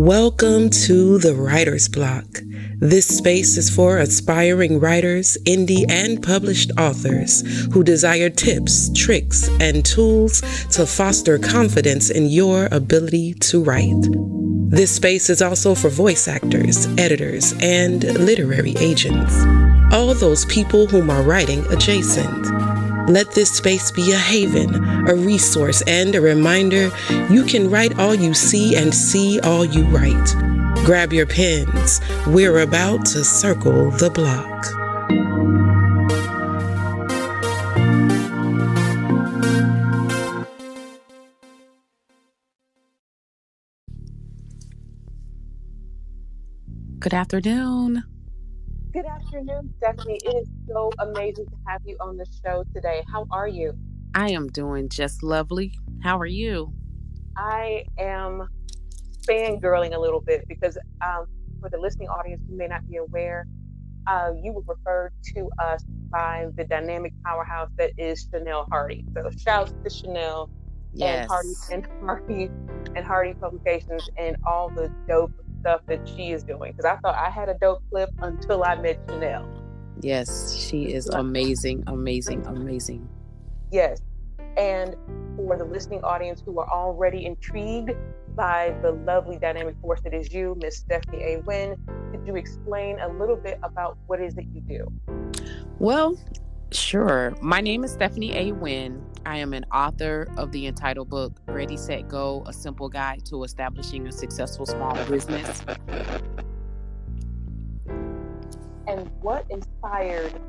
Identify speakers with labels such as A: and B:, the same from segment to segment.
A: Welcome to the Writer's Block. This space is for aspiring writers, indie, and published authors who desire tips, tricks, and tools to foster confidence in your ability to write. This space is also for voice actors, editors, and literary agents. All those people whom are writing adjacent. Let this space be a haven, a resource, and a reminder you can write all you see and see all you write. Grab your pens. We're about to circle the block.
B: Good afternoon.
C: Good afternoon, Stephanie. It is so amazing to have you on the show today. How are you?
B: I am doing just lovely. How are you?
C: I am fangirling a little bit because um, for the listening audience who may not be aware, uh, you were referred to us by the dynamic powerhouse that is Chanel Hardy. So shouts to Chanel
B: yes.
C: and Hardy and Hardy and Hardy Publications and all the dope stuff that she is doing because I thought I had a dope clip until I met Chanel.
B: Yes, she is amazing, amazing, amazing.
C: Yes. And for the listening audience who are already intrigued by the lovely dynamic force that is you, Miss Stephanie A. Wynn, could you explain a little bit about what is it you do?
B: Well, sure. My name is Stephanie A. Wynn. I am an author of the entitled book Ready, Set, Go A Simple Guide to Establishing a Successful Small Business.
C: And what inspired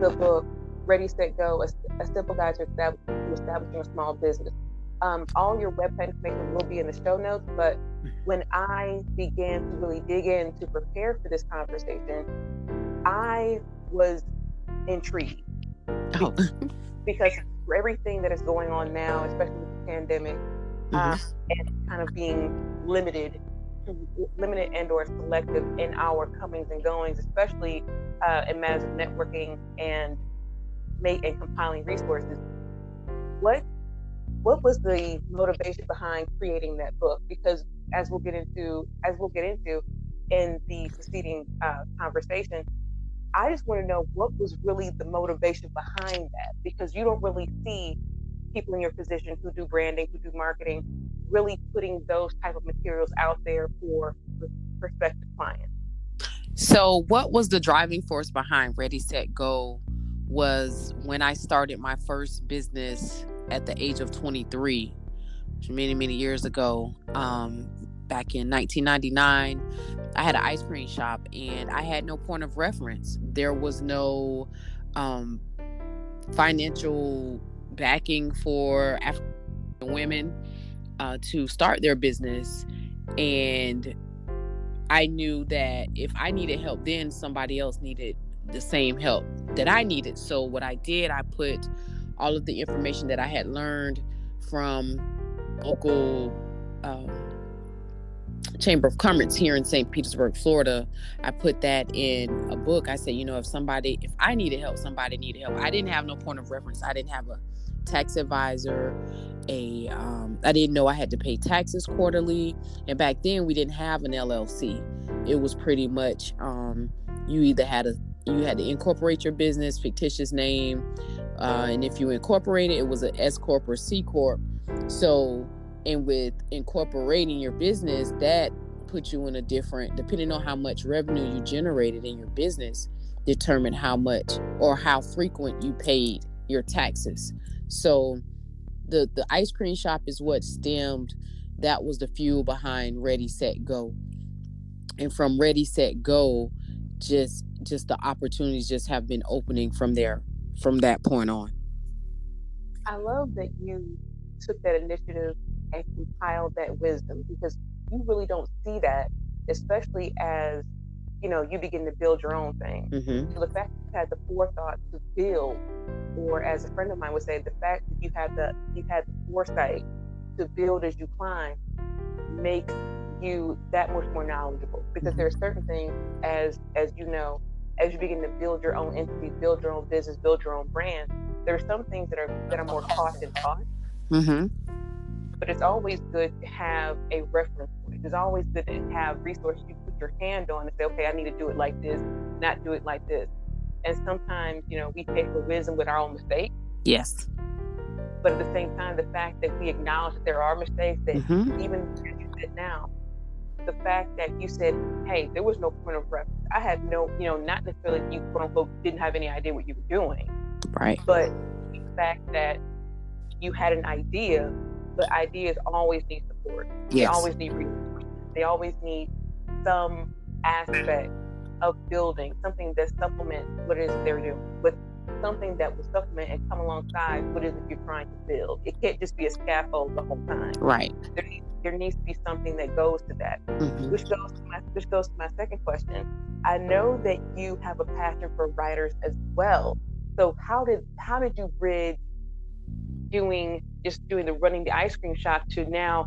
C: the book Ready, Set, Go A, a Simple Guide to, establish, to Establishing a Small Business? Um, all your website information will be in the show notes, but when I began to really dig in to prepare for this conversation, I was intrigued.
B: Oh.
C: because everything that is going on now, especially with the pandemic, uh, mm-hmm. uh, and kind of being limited, limited and or selective in our comings and goings, especially uh, in matters of networking and make and compiling resources. What what was the motivation behind creating that book? Because as we'll get into as we'll get into in the preceding uh, conversation, I just want to know what was really the motivation behind that because you don't really see people in your position who do branding, who do marketing, really putting those type of materials out there for prospective clients.
B: So, what was the driving force behind Ready Set Go? Was when I started my first business at the age of 23, many many years ago. Um, back in 1999 i had an ice cream shop and i had no point of reference. There was no um, financial backing for african women uh, to start their business. And i knew that if i needed help then somebody else needed the same help that i needed. So what i did i put all of the information that i had learned from local um, Chamber of Commerce here in St. Petersburg, Florida. I put that in a book. I said, you know, if somebody, if I needed help, somebody needed help. I didn't have no point of reference. I didn't have a tax advisor. A, um, I didn't know I had to pay taxes quarterly. And back then, we didn't have an LLC. It was pretty much um, you either had a you had to incorporate your business, fictitious name, uh, and if you incorporated, it was an S corp or C corp. So and with incorporating your business that puts you in a different depending on how much revenue you generated in your business determine how much or how frequent you paid your taxes. So the the ice cream shop is what stemmed that was the fuel behind ready set go. And from ready set go just just the opportunities just have been opening from there from that point on.
C: I love that you took that initiative and compile that wisdom because you really don't see that, especially as you know you begin to build your own thing.
B: Mm-hmm.
C: So the fact that you had the forethought to build, or as a friend of mine would say, the fact that you had the you had the foresight to build as you climb makes you that much more knowledgeable because mm-hmm. there are certain things as as you know as you begin to build your own entity build your own business build your own brand there are some things that are that are more caught and taught
B: mm-hmm
C: but it's always good to have a reference point. It's always good to have resources you put your hand on and say, okay, I need to do it like this, not do it like this. And sometimes, you know, we take for wisdom with our own mistakes.
B: Yes.
C: But at the same time, the fact that we acknowledge that there are mistakes, that mm-hmm. even as you said now, the fact that you said, hey, there was no point of reference. I had no, you know, not necessarily you quote unquote didn't have any idea what you were doing.
B: Right.
C: But the fact that you had an idea, but ideas always need support. Yes. They always need resources. They always need some aspect of building, something that supplements what it is they're doing. But something that will supplement and come alongside what it is you're trying to build. It can't just be a scaffold the whole time.
B: Right.
C: There needs, there needs to be something that goes to that. Mm-hmm. Which goes to my which goes to my second question. I know that you have a passion for writers as well. So how did how did you bridge doing just doing the running the ice cream shop to now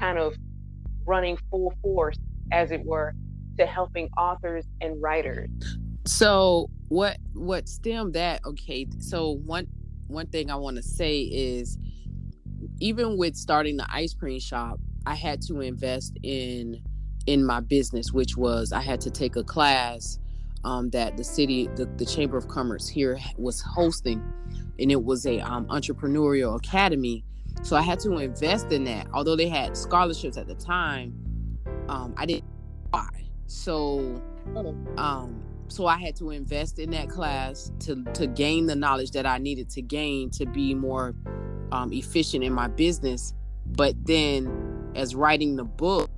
C: kind of running full force, as it were, to helping authors and writers?
B: So what what stemmed that? Okay, so one one thing I want to say is even with starting the ice cream shop, I had to invest in in my business, which was I had to take a class um, that the city, the, the Chamber of Commerce here was hosting, and it was a um, entrepreneurial academy. So I had to invest in that. Although they had scholarships at the time, um, I didn't buy. So, um, so I had to invest in that class to to gain the knowledge that I needed to gain to be more um, efficient in my business. But then, as writing the book,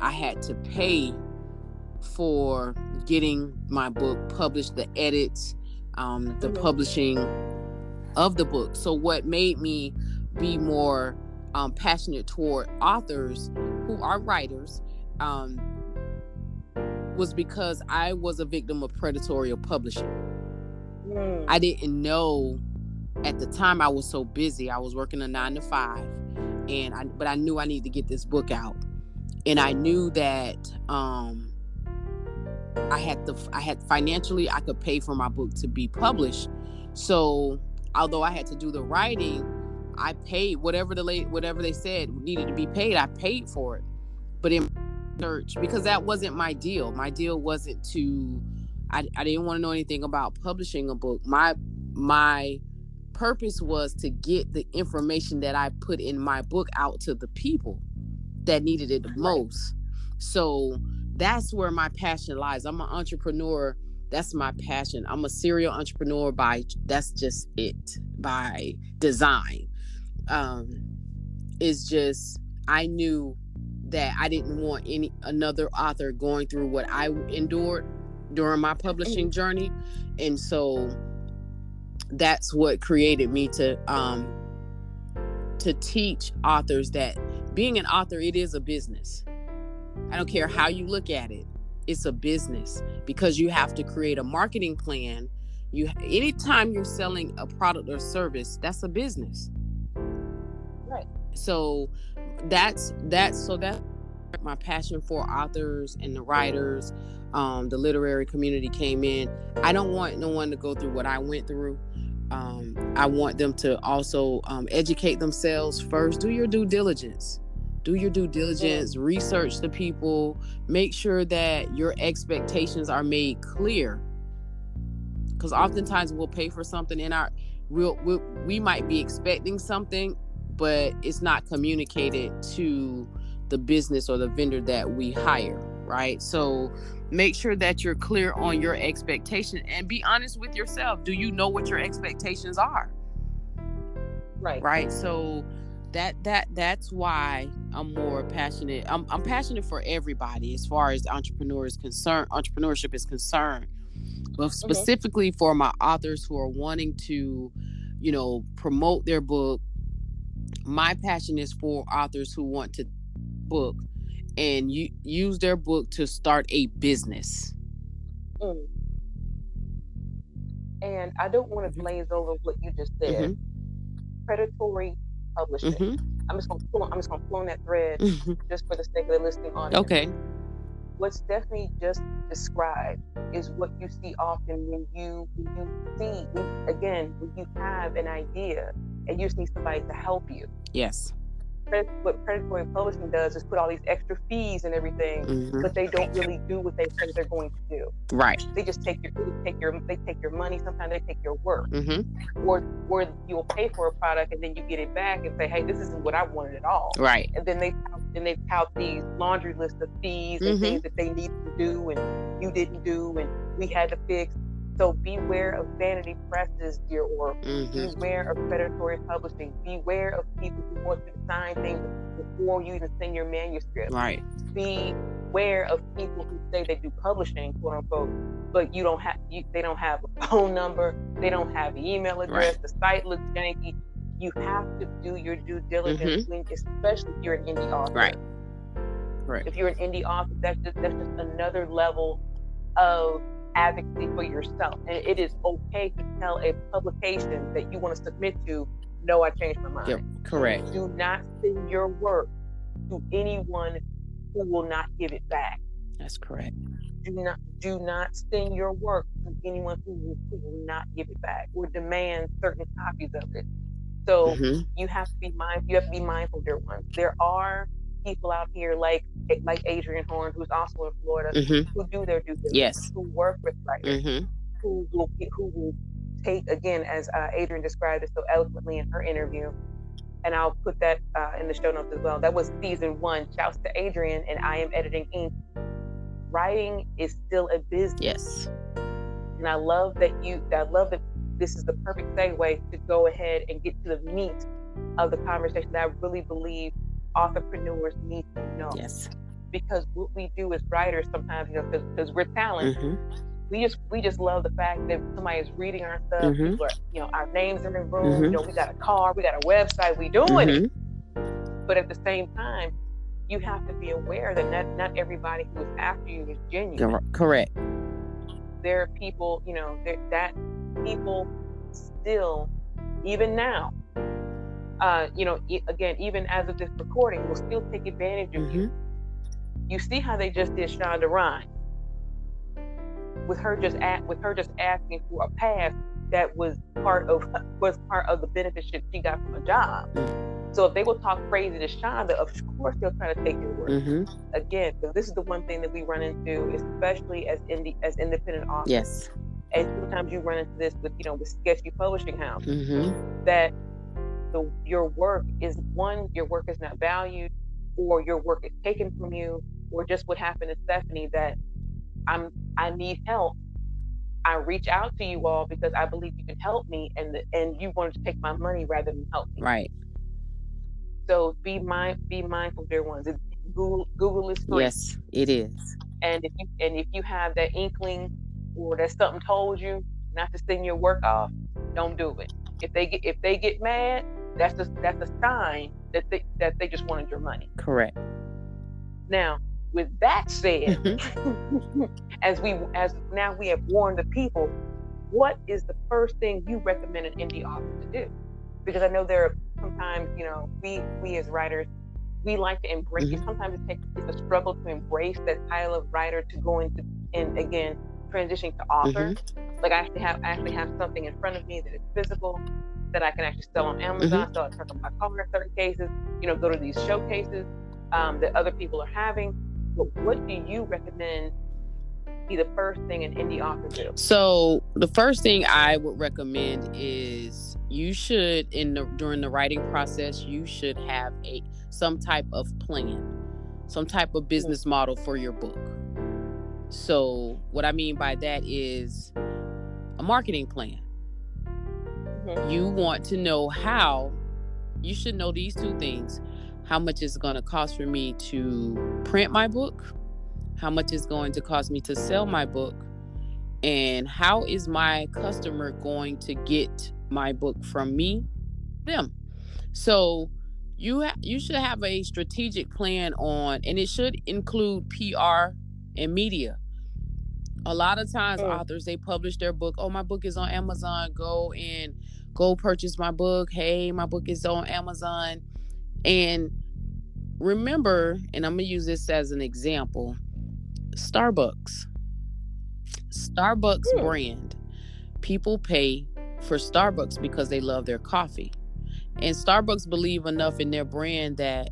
B: I had to pay for getting my book published, the edits, um, the mm-hmm. publishing of the book. So, what made me be more um, passionate toward authors who are writers um, was because I was a victim of predatory publishing. Mm. I didn't know at the time I was so busy. I was working a nine to five, and I but I knew I needed to get this book out, and I knew that um, I had the I had financially I could pay for my book to be published. So although I had to do the writing, I paid whatever the late whatever they said needed to be paid. I paid for it, but in search because that wasn't my deal. My deal wasn't to. I, I didn't want to know anything about publishing a book. My my purpose was to get the information that I put in my book out to the people that needed it the most. So that's where my passion lies. I'm an entrepreneur. That's my passion. I'm a serial entrepreneur by that's just it by design. Um it's just I knew that I didn't want any another author going through what I endured during my publishing journey. And so that's what created me to um to teach authors that being an author it is a business i don't care how you look at it it's a business because you have to create a marketing plan. You anytime you're selling a product or service that's a business.
C: Right.
B: So that's that's so that my passion for authors and the writers um, the literary community came in. I don't want no one to go through what i went through. Um, I want them to also um, educate themselves first. Do your due diligence. Do your due diligence. Research the people. Make sure that your expectations are made clear. Because oftentimes we'll pay for something in our we'll, we'll, we might be expecting something, but it's not communicated to the business or the vendor that we hire. Right. So make sure that you're clear on your expectation and be honest with yourself do you know what your expectations are
C: right
B: right so that that that's why i'm more passionate i'm, I'm passionate for everybody as far as entrepreneurs concerned entrepreneurship is concerned but specifically for my authors who are wanting to you know promote their book my passion is for authors who want to book and you use their book to start a business.
C: Mm. And I don't want to mm-hmm. glaze over what you just said. Mm-hmm. Predatory publishing. Mm-hmm. I'm just gonna pull. I'm just gonna pull on that thread mm-hmm. just for the sake of the listening audience.
B: Okay.
C: What Stephanie just described is what you see often when you when you see when, again when you have an idea and you just need somebody to help you.
B: Yes
C: what predatory publishing does is put all these extra fees and everything, mm-hmm. but they don't really do what they say they're going to do.
B: Right.
C: They just take your they take your they take your money. Sometimes they take your work,
B: mm-hmm.
C: or or you'll pay for a product and then you get it back and say, hey, this isn't what I wanted at all.
B: Right.
C: And then they then they tout these laundry list of fees and mm-hmm. things that they need to do and you didn't do and we had to fix so beware of vanity presses, dear Oracle. Mm-hmm. Beware of predatory publishing. Beware of people who want to sign things before you even send your manuscript.
B: Right.
C: Be aware of people who say they do publishing, quote unquote, but you don't have you, they don't have a phone number, they don't have an email address, right. the site looks janky. You have to do your due diligence, mm-hmm. when, especially if you're an indie author.
B: Right. Right.
C: If you're an indie author, that's just that's just another level of advocacy for yourself. And it is okay to tell a publication that you want to submit to, no, I changed my mind.
B: Correct.
C: Do not send your work to anyone who will not give it back.
B: That's correct.
C: Do not do not send your work to anyone who will, who will not give it back or demand certain copies of it. So mm-hmm. you have to be mindful. You have to be mindful, dear ones. There are people out here like like Adrian Horn, who's also in Florida, mm-hmm. who do their due diligence,
B: yes.
C: who work with writers, mm-hmm. who will who will take again, as uh, Adrienne described it so eloquently in her interview, and I'll put that uh, in the show notes as well. That was season one. Shouts to Adrian and I am editing Inc. Writing is still a business.
B: Yes.
C: And I love that you. I love that this is the perfect segue to go ahead and get to the meat of the conversation that I really believe entrepreneurs need to know.
B: Yes.
C: Because what we do as writers sometimes, you know, because we're talented, mm-hmm. We just we just love the fact that somebody is reading our stuff. Mm-hmm. Are, you know, our names are in the room. Mm-hmm. You know, we got a car, we got a website, we doing it. Mm-hmm. But at the same time, you have to be aware that not not everybody who is after you is genuine.
B: Correct.
C: There are people, you know, that people still, even now, uh, you know, e- again, even as of this recording, will still take advantage of mm-hmm. you. You see how they just did Shonda Rhimes with her just at, with her just asking for a pass that was part of was part of the benefits she got from a job. So if they will talk crazy to Shonda, of course they'll try to take your work Mm-hmm. Again, because this is the one thing that we run into, especially as indie as independent authors.
B: Yes.
C: And sometimes you run into this with you know with sketchy publishing houses
B: mm-hmm.
C: that the your work is one, your work is not valued, or your work is taken from you, or just what happened to Stephanie that I'm I need help. I reach out to you all because I believe you can help me, and the, and you wanted to take my money rather than help me.
B: Right.
C: So be mind be mindful, dear ones. Google Google is free.
B: Yes, it is.
C: And if you and if you have that inkling or that something told you not to send your work off, don't do it. If they get if they get mad, that's a, that's a sign that they that they just wanted your money.
B: Correct.
C: Now, with that said, mm-hmm. as we as now we have warned the people, what is the first thing you recommend an indie author to do? Because I know there are sometimes, you know, we we as writers, we like to embrace mm-hmm. it. Sometimes it takes it's a struggle to embrace that title of writer to go into and again transitioning to author. Mm-hmm. Like I actually have I actually have something in front of me that is physical that I can actually sell on Amazon, mm-hmm. sell it on my car in certain cases, you know, go to these showcases um, that other people are having. But what do you recommend be the first thing an indie author do?
B: So the first thing I would recommend is you should in the during the writing process, you should have a some type of plan, some type of business model for your book. So what I mean by that is a marketing plan mm-hmm. you want to know how you should know these two things how much it's going to cost for me to print my book how much it's going to cost me to sell my book and how is my customer going to get my book from me them so you ha- you should have a strategic plan on and it should include PR and media a lot of times mm. authors they publish their book oh my book is on Amazon go and go purchase my book. Hey, my book is on Amazon. And remember, and I'm going to use this as an example Starbucks. Starbucks hmm. brand. People pay for Starbucks because they love their coffee. And Starbucks believe enough in their brand that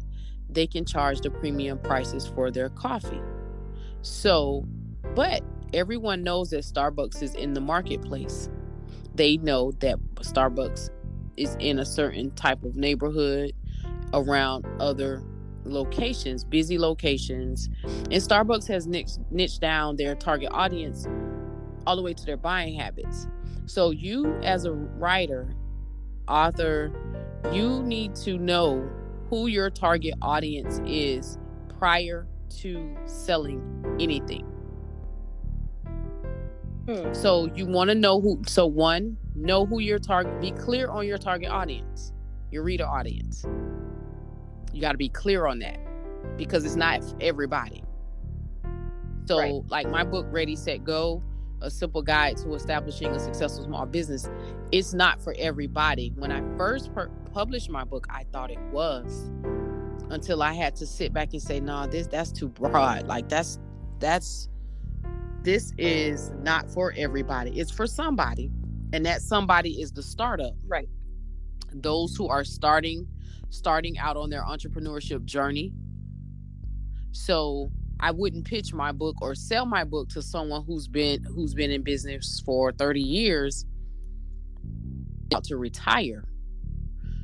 B: they can charge the premium prices for their coffee. So, but everyone knows that Starbucks is in the marketplace. They know that Starbucks is in a certain type of neighborhood around other locations, busy locations. And Starbucks has niched, niched down their target audience all the way to their buying habits. So, you as a writer, author, you need to know who your target audience is prior to selling anything. Hmm. So you want to know who. So one, know who your target. Be clear on your target audience, your reader audience. You got to be clear on that because it's not everybody. So right. like my book, Ready Set Go, a simple guide to establishing a successful small business. It's not for everybody. When I first per- published my book, I thought it was until I had to sit back and say, "No, nah, this that's too broad. Like that's that's this is not for everybody. It's for somebody. And that somebody is the startup.
C: Right.
B: Those who are starting starting out on their entrepreneurship journey. So I wouldn't pitch my book or sell my book to someone who's been who's been in business for 30 years out to retire.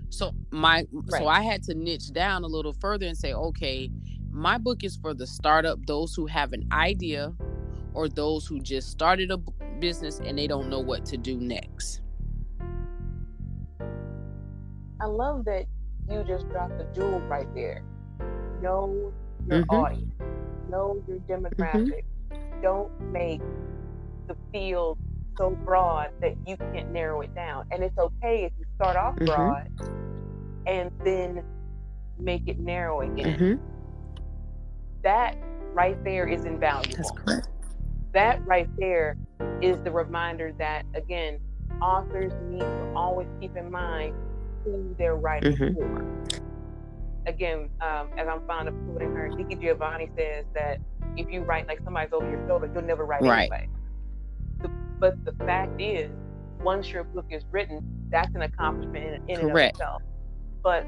B: So my right. so I had to niche down a little further and say, okay, my book is for the startup, those who have an idea or those who just started a business and they don't know what to do next.
C: I love that you just dropped the jewel right there. Know your mm-hmm. audience know your mm-hmm. demographic. Mm-hmm. Don't make the field so broad that you can't narrow it down. And it's okay if you start off mm-hmm. broad and then make it narrow again. Mm-hmm. That right there is invaluable.
B: That's correct.
C: That right there is the reminder that, again, authors need to always keep in mind who they're writing mm-hmm. for again, um, as I'm fond of quoting her, Nikki Giovanni says that if you write like somebody's over your shoulder, you'll never write right. anyway. The, but the fact is, once your book is written, that's an accomplishment in, in and of itself. But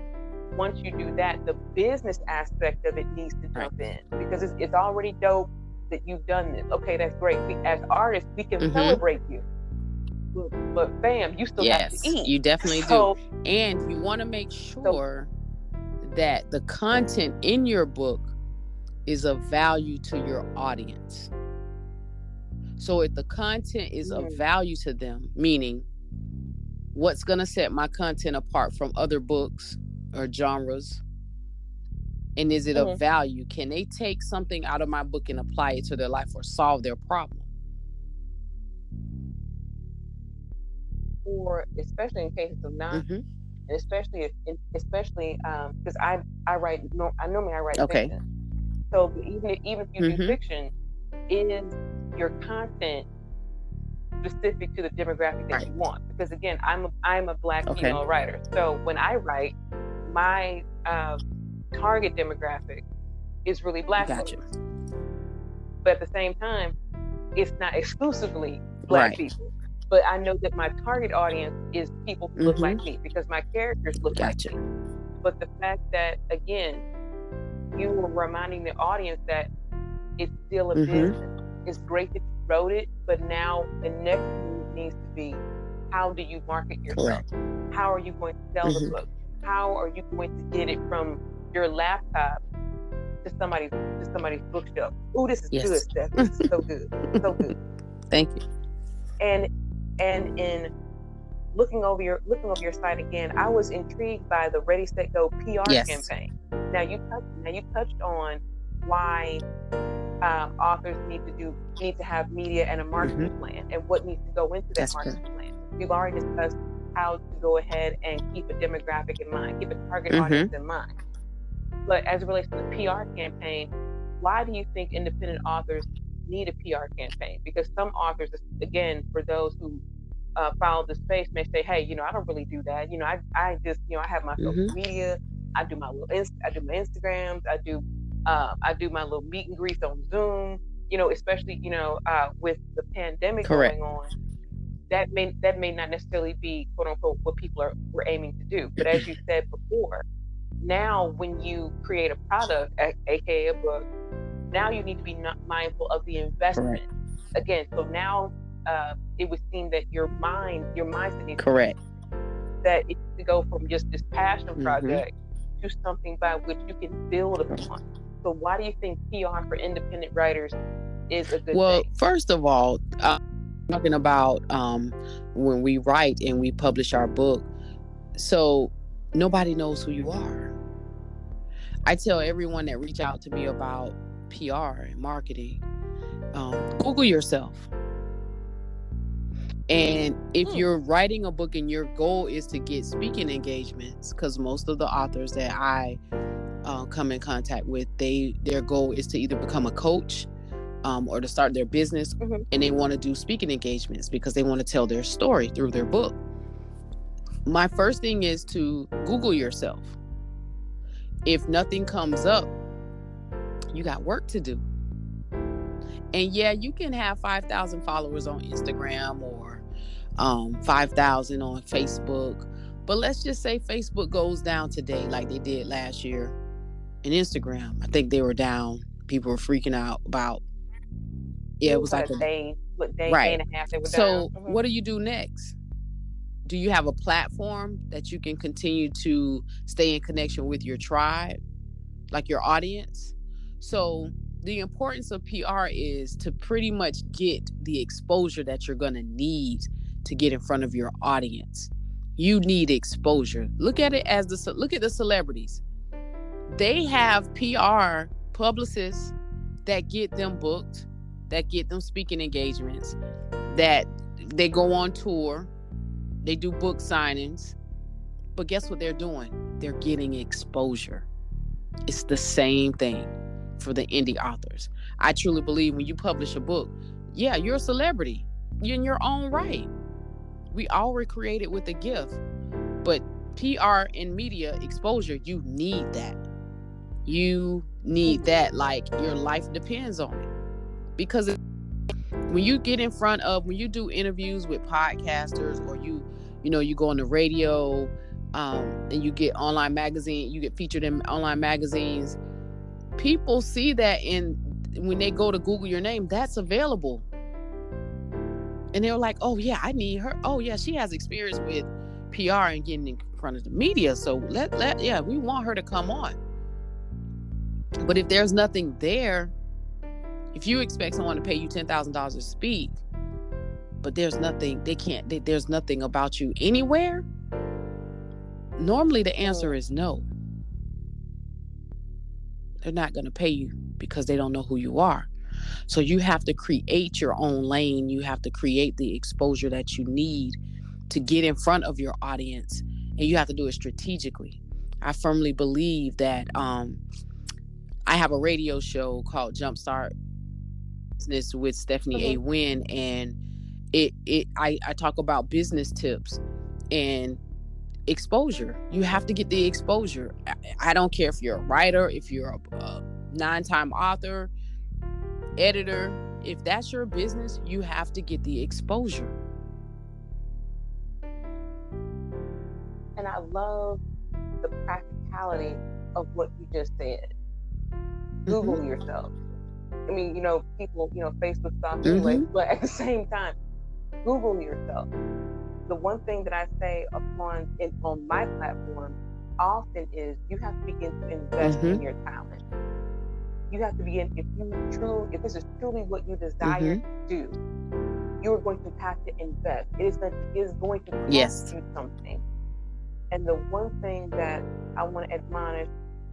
C: once you do that, the business aspect of it needs to jump right. in because it's, it's, already dope that you've done this. Okay, that's great. We, as artists, we can mm-hmm. celebrate you. But, fam, you still yes, have to eat.
B: You definitely so, do. And you want to make sure so, that the content in your book is of value to your audience. So if the content is of mm. value to them, meaning what's going to set my content apart from other books or genres, and is it mm-hmm. of value? Can they take something out of my book and apply it to their life or solve their problem?
C: Or especially in cases of non mm-hmm especially if, especially because um, I I write no, I normally I write okay. fiction. So even if, even if you mm-hmm. do fiction, is your content specific to the demographic that right. you want? Because again, I'm a, I'm a black okay. female writer, so when I write, my uh, target demographic is really black gotcha. folks. But at the same time, it's not exclusively black right. people but I know that my target audience is people who mm-hmm. look like mm-hmm. me because my characters look gotcha. like me. But the fact that again, you were reminding the audience that it's still a mm-hmm. business. It's great that you wrote it, but now the next move needs to be how do you market yourself? Correct. How are you going to sell mm-hmm. the book? How are you going to get it from your laptop to somebody's to somebody's bookshelf? Oh, this is yes. good, Steph. This is so good. so good.
B: Thank you.
C: And and in looking over your looking over your site again, I was intrigued by the Ready Set Go PR yes. campaign. Now you touched, now you touched on why um, authors need to do need to have media and a marketing mm-hmm. plan and what needs to go into that That's marketing plan. We've already discussed how to go ahead and keep a demographic in mind, keep a target mm-hmm. audience in mind. But as it relates to the PR campaign, why do you think independent authors need a PR campaign because some authors, again, for those who uh, follow the space, may say, "Hey, you know, I don't really do that. You know, I, I just, you know, I have my mm-hmm. social media. I do my little, inst- I do my Instagrams. I do, uh, I do my little meet and greets on Zoom. You know, especially, you know, uh, with the pandemic Correct. going on, that may that may not necessarily be quote unquote what people are were aiming to do. But as you said before, now when you create a product, aka a book, now you need to be mindful of the investment. Correct. Again, so now uh, it would seem that your mind, your mindset needs
B: correct.
C: that it to go from just this passion mm-hmm. project to something by which you can build upon. So why do you think PR for independent writers is a good
B: well,
C: thing?
B: first of all, uh, talking about um, when we write and we publish our book, so nobody knows who you are. I tell everyone that reach out to me about PR and marketing, um, Google yourself. And if hmm. you're writing a book and your goal is to get speaking engagements, because most of the authors that I uh, come in contact with, they their goal is to either become a coach um, or to start their business, mm-hmm. and they want to do speaking engagements because they want to tell their story through their book. My first thing is to Google yourself. If nothing comes up, you got work to do. And yeah, you can have 5,000 followers on Instagram or um, 5,000 on Facebook. But let's just say Facebook goes down today like they did last year. And Instagram, I think they were down. People were freaking out about. Yeah, it was like
C: a day, day, right. day and a half. They were
B: so, mm-hmm. what do you do next? Do you have a platform that you can continue to stay in connection with your tribe, like your audience? So, mm-hmm. the importance of PR is to pretty much get the exposure that you're going to need to get in front of your audience. You need exposure. Look at it as the look at the celebrities. They have PR publicists that get them booked, that get them speaking engagements, that they go on tour, they do book signings. But guess what they're doing? They're getting exposure. It's the same thing for the indie authors. I truly believe when you publish a book, yeah, you're a celebrity. You're in your own right we all were created with a gift but pr and media exposure you need that you need that like your life depends on it because it, when you get in front of when you do interviews with podcasters or you you know you go on the radio um, and you get online magazine you get featured in online magazines people see that and when they go to google your name that's available and they're like, "Oh yeah, I need her. Oh yeah, she has experience with PR and getting in front of the media. So let let yeah, we want her to come on." But if there's nothing there, if you expect someone to pay you ten thousand dollars to speak, but there's nothing they can't. They, there's nothing about you anywhere. Normally, the answer is no. They're not going to pay you because they don't know who you are. So you have to create your own lane. You have to create the exposure that you need to get in front of your audience, and you have to do it strategically. I firmly believe that um, I have a radio show called Jumpstart Business with Stephanie mm-hmm. A. Wynn, and it it I, I talk about business tips and exposure. You have to get the exposure. I, I don't care if you're a writer, if you're a, a nine-time author, editor, if that's your business, you have to get the exposure.
C: And I love the practicality of what you just said. Google mm-hmm. yourself. I mean, you know, people, you know, Facebook stuff mm-hmm. but at the same time, Google yourself. The one thing that I say upon in, on my platform often is you have to begin to invest mm-hmm. in your talent you have to begin if you true if this is truly what you desire mm-hmm. to do you are going to have to invest it is, it is going to cost yes. you something and the one thing that i want to admonish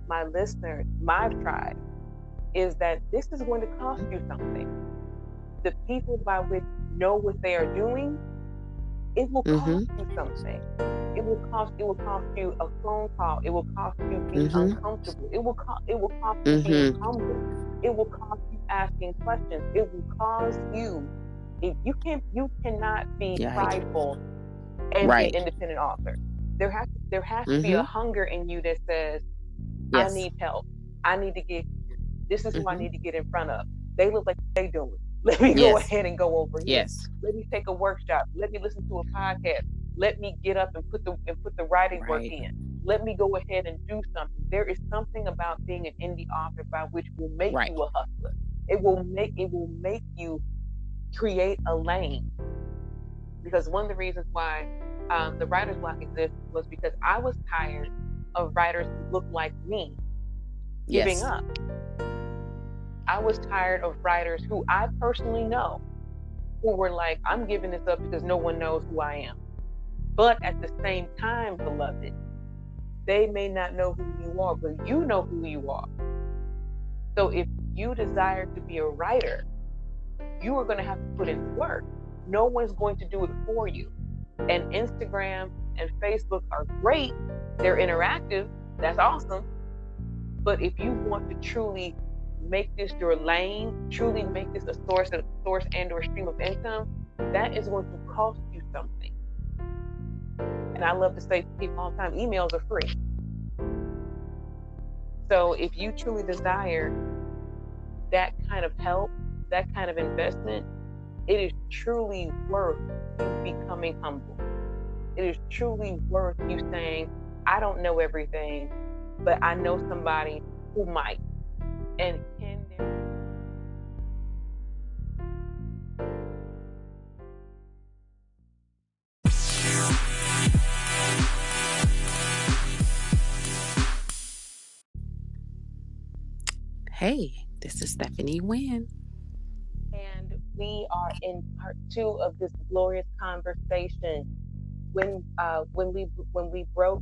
C: my listeners my tribe is that this is going to cost you something the people by which know what they are doing it will cost mm-hmm. you something it will cost it will cost you a phone call. It will cost you being mm-hmm. uncomfortable. It will cost it will cost you mm-hmm. being humble. It will cost you asking questions. It will cause you if you can you cannot be yeah, prideful and right. be an independent author. There has there has to be a mm-hmm. hunger in you that says, yes. I need help. I need to get this is who I mm-hmm. need to get in front of. They look like they doing. Let me go ahead and go over
B: here. Yes.
C: Let me take a workshop. Let me listen to a podcast. Let me get up and put the and put the writing right. work in. Let me go ahead and do something. There is something about being an indie author by which will make right. you a hustler. It will make it will make you create a lane. Because one of the reasons why um, the writer's block exists was because I was tired of writers who looked like me giving yes. up. I was tired of writers who I personally know who were like, I'm giving this up because no one knows who I am. But at the same time, beloved, they may not know who you are, but you know who you are. So if you desire to be a writer, you are going to have to put in work. No one's going to do it for you. And Instagram and Facebook are great, they're interactive. That's awesome. But if you want to truly make this your lane, truly make this a source of source and or stream of income, that is going to cost you something. And I love to say to people all the time, emails are free. So if you truly desire that kind of help, that kind of investment, it is truly worth you becoming humble. It is truly worth you saying, I don't know everything, but I know somebody who might. And can
B: Hey, this is Stephanie Wynn.
C: And we are in part two of this glorious conversation. When uh, when we when we broke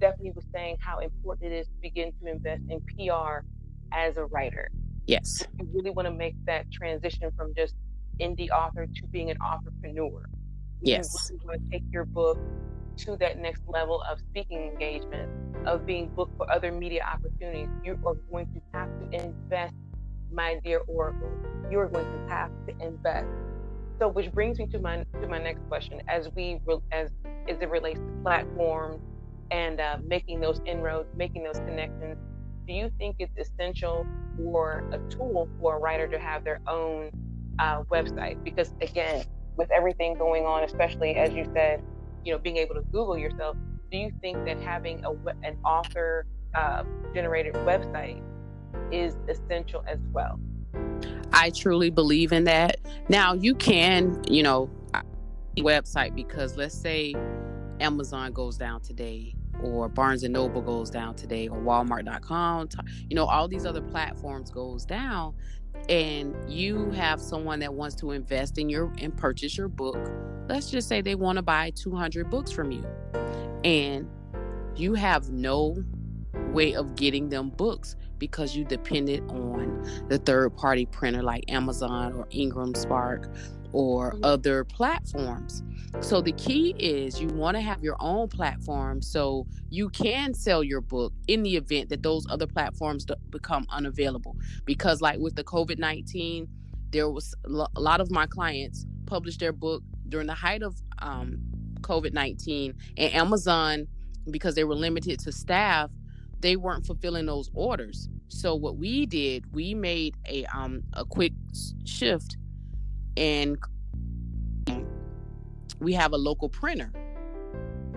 C: Stephanie was saying how important it is to begin to invest in PR as a writer.
B: Yes.
C: If you really want to make that transition from just indie author to being an entrepreneur.
B: Yes.
C: You really want to take your book to that next level of speaking engagement, of being booked for other media opportunities. You are going to have to invest, my dear Oracle. You are going to have to invest. So, which brings me to my to my next question: as we as as it relates to platforms and uh, making those inroads, making those connections. Do you think it's essential for a tool for a writer to have their own uh, website? Because again, with everything going on, especially as you said, you know, being able to Google yourself, do you think that having a, an author uh, generated website is essential as well?
B: I truly believe in that. Now you can, you know, website because let's say Amazon goes down today or Barnes and Noble goes down today or walmart.com you know all these other platforms goes down and you have someone that wants to invest in your and purchase your book let's just say they want to buy 200 books from you and you have no way of getting them books because you depended on the third party printer like Amazon or Ingram Spark or mm-hmm. other platforms. So the key is you want to have your own platform so you can sell your book in the event that those other platforms become unavailable. Because like with the COVID-19, there was a lot of my clients published their book during the height of um, COVID-19 and Amazon because they were limited to staff, they weren't fulfilling those orders. So what we did, we made a um a quick shift and we have a local printer.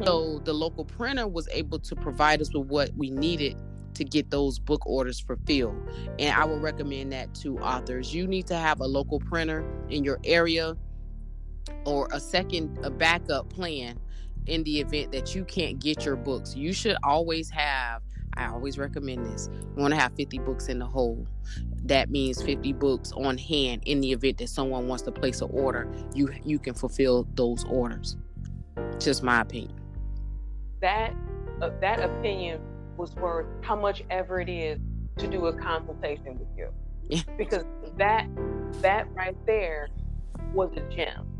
B: So the local printer was able to provide us with what we needed to get those book orders fulfilled. And I would recommend that to authors. You need to have a local printer in your area or a second a backup plan in the event that you can't get your books. You should always have I always recommend this. You want to have 50 books in the hole. That means 50 books on hand in the event that someone wants to place an order. You you can fulfill those orders. Just my opinion.
C: That uh, that opinion was worth how much ever it is to do a consultation with you. Yeah. Because that that right there was a gem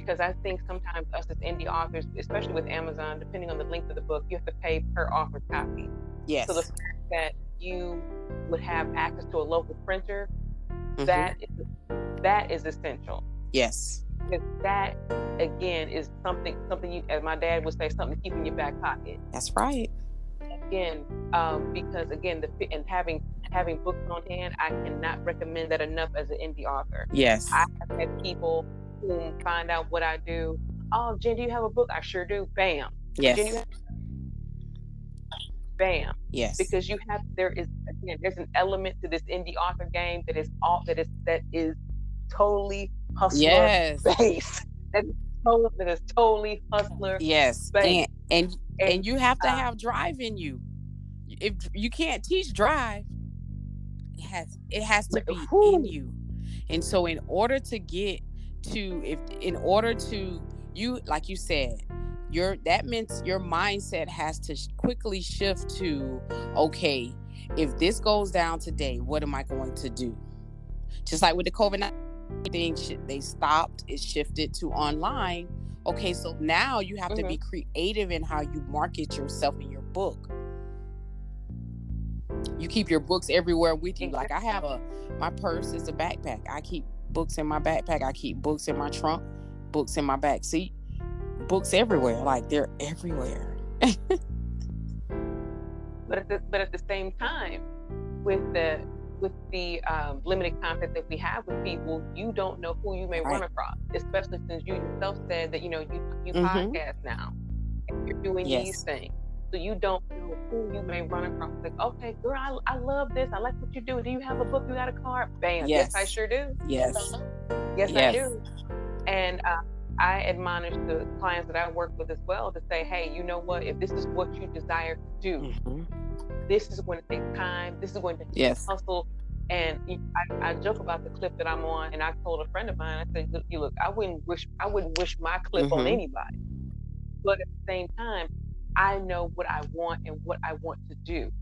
C: because I think sometimes us as indie authors, especially with Amazon, depending on the length of the book, you have to pay per author copy.
B: Yes.
C: So the fact that you would have access to a local printer, mm-hmm. that is, that is essential.
B: Yes.
C: Because that again is something something you, as my dad would say, something to keep in your back pocket.
B: That's right.
C: again, um, because again, the and having having books on hand, I cannot recommend that enough as an indie author.
B: Yes,
C: I have had people find out what I do. Oh, Jen, do you have a book? I sure do. Bam.
B: Yes.
C: Jen, Bam.
B: Yes.
C: Because you have there is again there's an element to this indie author game that is all that is that is totally hustler
B: yes.
C: based. That is totally, that is totally hustler.
B: Yes.
C: Based.
B: And, and and you have to uh, have drive in you. If you can't teach drive, it has it has to be in you. And so in order to get to if in order to you like you said, your that means your mindset has to quickly shift to okay, if this goes down today, what am I going to do? Just like with the COVID thing, they stopped, it shifted to online Okay, so now you have mm-hmm. to be mm-hmm. creative in how you market yourself in your book. You keep your books everywhere with you. Like I have a my purse is a backpack. I keep books in my backpack. I keep books in my trunk, books in my back seat, books everywhere. Like they're everywhere.
C: but at the, but at the same time, with the with the um, limited contact that we have with people, you don't know who you may right. run across, especially since you yourself said that you know you you mm-hmm. podcast now, you're doing yes. these things, so you don't know who you may run across. Like, okay, girl, I, I love this. I like what you do. Do you have a book? You got a car? Bam. Yes, yes I sure do.
B: Yes.
C: Yes, yes. I do. And uh, I admonish the clients that I work with as well to say, hey, you know what? If this is what you desire to do. Mm-hmm this is going to take time. This is going to
B: yes.
C: hustle. And I, I, joke about the clip that I'm on, and I told a friend of mine, I said, "You look, I wouldn't wish, I wouldn't wish my clip mm-hmm. on anybody, but at the same time, I know what I want and what I want to do,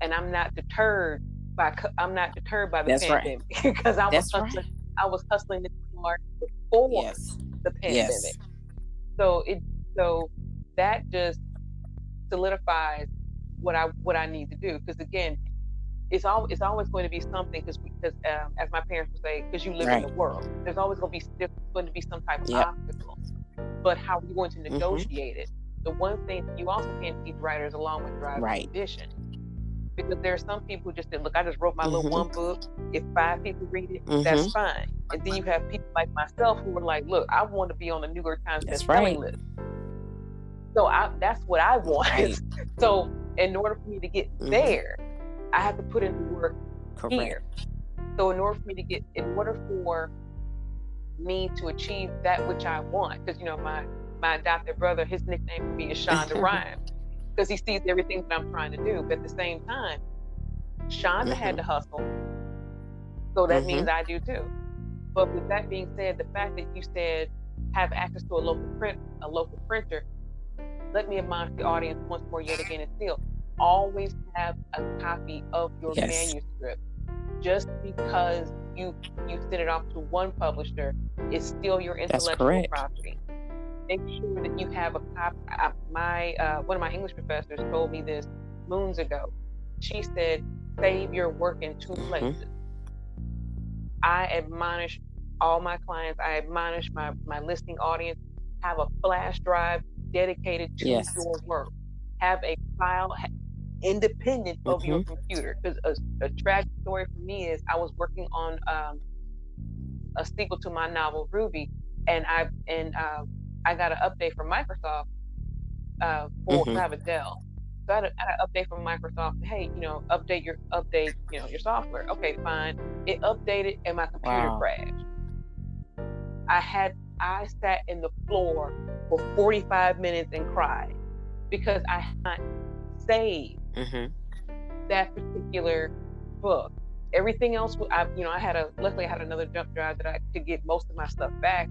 C: and I'm not deterred by, I'm not deterred by the
B: That's
C: pandemic because I was hustling, right. I was hustling this hard before yes. the pandemic. Yes. So it, so that just solidifies what I what I need to do. Because again, it's all it's always going to be something because because um, as my parents would say, because you live right. in the world, there's always going to be there's going to be some type of yep. obstacle. But how are you going to mm-hmm. negotiate mm-hmm. it? The one thing you also can't teach writers along with driving right. condition. Because there are some people who just said, look, I just wrote my mm-hmm. little one book. If five people read it, mm-hmm. that's fine. And then you have people like myself who are like, look, I want to be on the New York Times bestselling list. So I, that's what I want. Right. so in order for me to get mm-hmm. there, I have to put in the work Correct. here. So in order for me to get, in order for me to achieve that which I want, because you know my my adopted brother, his nickname for me is Shonda Rhyme, because he sees everything that I'm trying to do. But at the same time, Shonda mm-hmm. had to hustle, so that mm-hmm. means I do too. But with that being said, the fact that you said have access to a local print, a local printer, let me admonish the audience once more yet again and still always have a copy of your yes. manuscript just because you you send it off to one publisher is still your intellectual property make sure that you have a copy my uh, one of my english professors told me this moons ago she said save your work in 2 mm-hmm. places i admonish all my clients i admonish my my listening audience have a flash drive dedicated to yes. your work. Have a file independent of mm-hmm. your computer. Because a, a, tragic story for me is I was working on um, a sequel to my novel Ruby, and I and uh, I got an update from Microsoft uh, for mm-hmm. I have a Dell. So I had, an update from Microsoft. Hey, you know, update your update, you know, your software. Okay, fine. It updated, and my computer wow. crashed. I had I sat in the floor for 45 minutes and cried because I had not saved mm-hmm. that particular book. Everything else, I, you know, I had a luckily I had another jump drive that I could get most of my stuff back,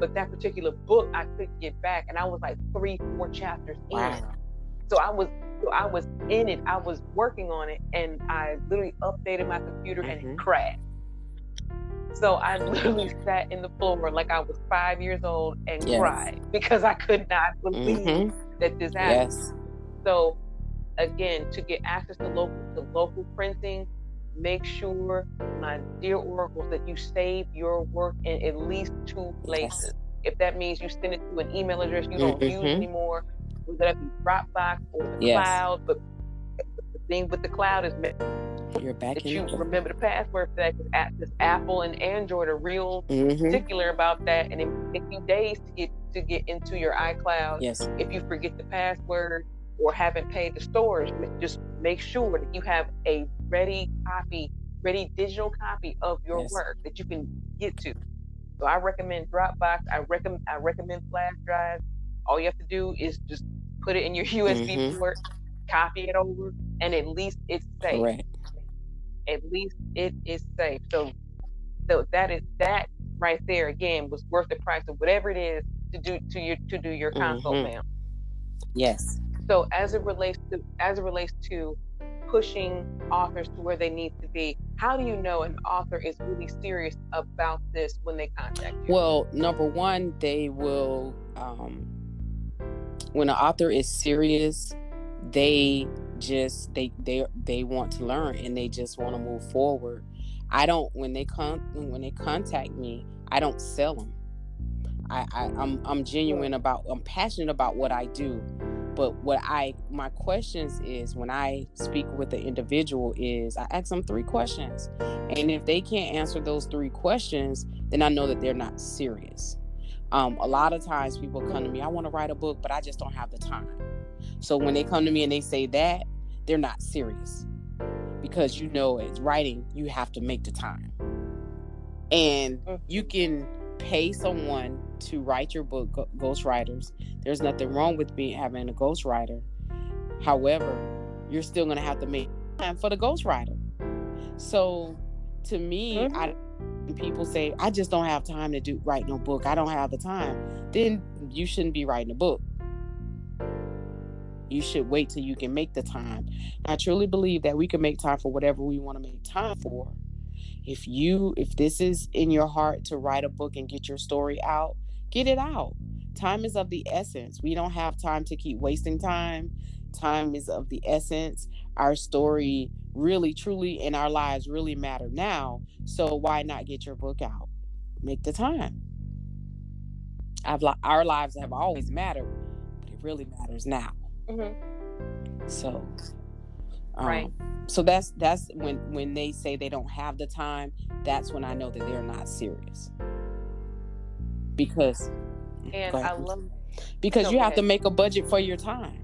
C: but that particular book I couldn't get back, and I was like three, four chapters wow. in. So I was, so I was in it. I was working on it, and I literally updated my computer mm-hmm. and it mm-hmm. crashed. So I literally sat in the floor like I was five years old and yes. cried because I could not believe mm-hmm. that this happened. Yes. So again, to get access to local to local printing, make sure, my dear oracles, that you save your work in at least two places. Yes. If that means you send it to an email address you don't mm-hmm. use anymore, whether that be Dropbox or the yes. cloud, but the thing with the cloud is
B: you're back
C: that you remember the password for that because Apple and Android are real mm-hmm. particular about that, and it takes you days to get to get into your iCloud.
B: Yes.
C: If you forget the password or haven't paid the storage, just make sure that you have a ready copy, ready digital copy of your yes. work that you can get to. So I recommend Dropbox. I recommend I recommend flash drives. All you have to do is just put it in your USB mm-hmm. port, copy it over, and at least it's safe. Correct. At least it is safe. So, so that is that right there again was worth the price of whatever it is to do to your to do your console mm-hmm. now.
B: Yes.
C: So as it relates to as it relates to pushing authors to where they need to be, how do you know an author is really serious about this when they contact you?
B: Well, number one, they will um, when an author is serious, they just they they they want to learn and they just want to move forward. I don't when they come when they contact me, I don't sell them. I, I I'm I'm genuine about I'm passionate about what I do but what i my questions is when i speak with the individual is i ask them three questions. And if they can't answer those three questions then i know that they're not serious. Um, a lot of times people come to me i want to write a book but i just don't have the time. So when they come to me and they say that they're not serious. Because you know as writing you have to make the time. And you mm-hmm. can pay someone to write your book, ghostwriters. There's nothing wrong with being having a ghostwriter. However, you're still going to have to make time for the ghostwriter. So, to me, mm-hmm. I people say I just don't have time to do write no book. I don't have the time. Then you shouldn't be writing a book. You should wait till you can make the time. I truly believe that we can make time for whatever we want to make time for if you if this is in your heart to write a book and get your story out get it out. Time is of the essence. We don't have time to keep wasting time. Time is of the essence. Our story really truly in our lives really matter now so why not get your book out? Make the time. I've, our lives have always mattered but it really matters now. Mm-hmm. so um, right. so that's that's when when they say they don't have the time that's when i know that they're not serious because
C: and i love
B: because no, you have to make a budget for your time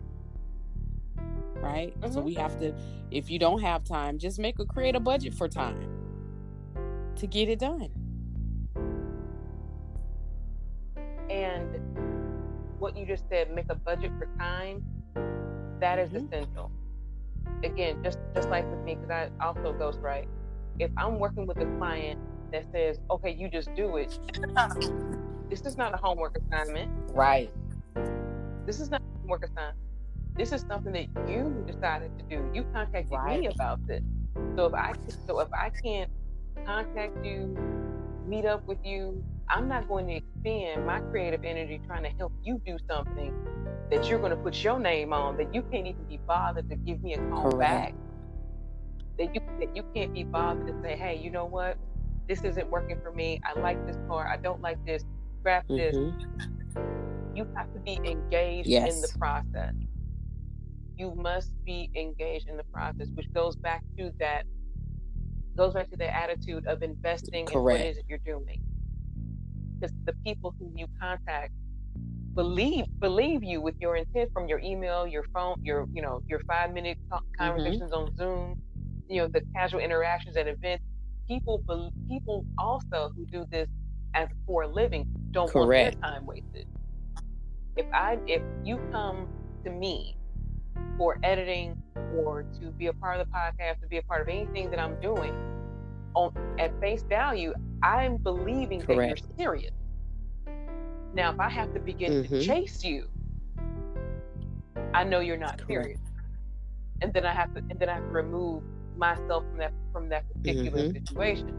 B: right mm-hmm. so we have to if you don't have time just make a create a budget for time to get it done
C: and what you just said make a budget for time that is mm-hmm. essential again, just just like with me, because I also goes right. If I'm working with a client that says, "Okay, you just do it," this is not a homework assignment.
B: Right.
C: This is not a homework assignment. This is something that you decided to do. You contacted right. me about this. So if I so if I can't contact you, meet up with you, I'm not going to expend my creative energy trying to help you do something that you're going to put your name on that you can't even be bothered to give me a call Correct. back. That you that you can't be bothered to say, hey, you know what, this isn't working for me. I like this part. I don't like this. Mm-hmm. You have to be engaged yes. in the process. You must be engaged in the process, which goes back to that goes back to the attitude of investing Correct. in what is it you're doing. Because the people who you contact believe believe you with your intent from your email, your phone, your you know your five minute mm-hmm. conversations mm-hmm. on Zoom, you know the casual interactions at events. People people also who do this as for a living don't Correct. want their time wasted. If I if you come to me for editing or to be a part of the podcast, to be a part of anything that I'm doing, on at face value, I'm believing Correct. that you're serious. Now, if I have to begin mm-hmm. to chase you, I know you're not Correct. serious, and then I have to, and then I have to remove myself from that from that particular mm-hmm. situation,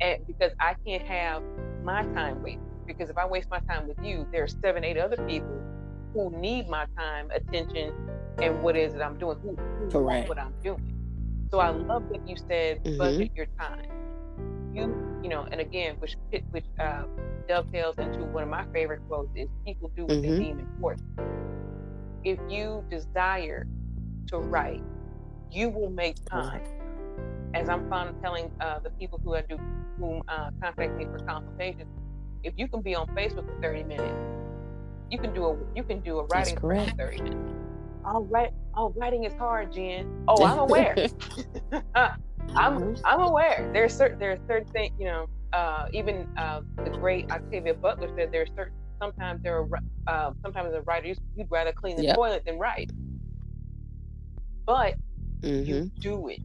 C: and because I can't have my time wasted. Because if I waste my time with you, there are seven, eight other people who need my time, attention, and what is it I'm doing? Who, who want what I'm doing? So I love that you said mm-hmm. budget your time. You, you know, and again, which which uh, dovetails into one of my favorite quotes is people do what mm-hmm. they deem important. If you desire to write, you will make time. As I'm fond of telling uh, the people who I do who uh, contact me for consultations, if you can be on Facebook for 30 minutes, you can do a you can do a writing for 30 minutes. All right, oh, writing is hard, Jen. Oh, I'm aware. I'm mm-hmm. I'm aware. There's certain there's certain things, you know. Uh, even uh, the great Octavia Butler said there's certain sometimes there are uh, sometimes a writer you'd rather clean the yep. toilet than write. But mm-hmm. you do it.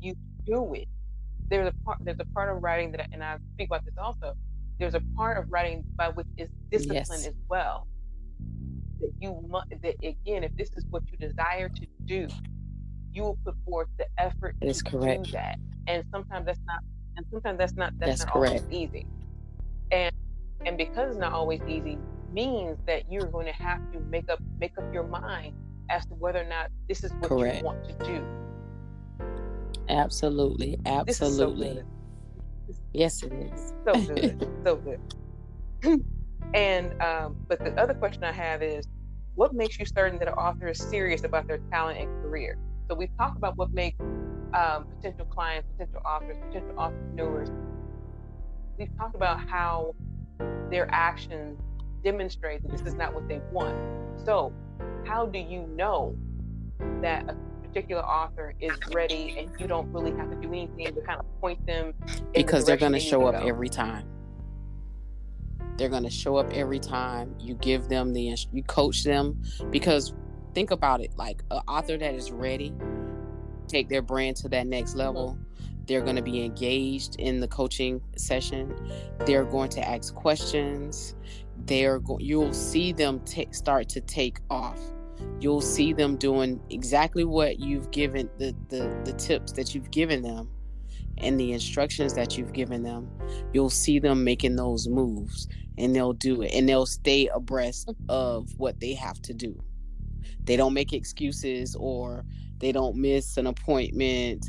C: You do it. There's a part there's a part of writing that and I speak about this also. There's a part of writing by which is discipline yes. as well. That you must that again, if this is what you desire to do, you will put forth the effort
B: to correct.
C: do that. And sometimes that's not and sometimes that's not that's, that's not correct. always easy. And and because it's not always easy means that you're going to have to make up make up your mind as to whether or not this is what Correct. you want to do.
B: Absolutely, absolutely. So yes, it is.
C: So good, so good. and um, but the other question I have is, what makes you certain that an author is serious about their talent and career? So we've talked about what makes um, potential clients, potential authors, potential entrepreneurs. We've talked about how their actions demonstrate that this is not what they want. So, how do you know that a particular author is ready and you don't really have to do anything to kind of point them?
B: Because the they're going to show up go? every time. They're going to show up every time. You give them the, you coach them because think about it like an author that is ready take their brand to that next level they're going to be engaged in the coaching session. They're going to ask questions. They're go- you'll see them t- start to take off. You'll see them doing exactly what you've given the, the the tips that you've given them and the instructions that you've given them. You'll see them making those moves and they'll do it and they'll stay abreast of what they have to do. They don't make excuses or they don't miss an appointment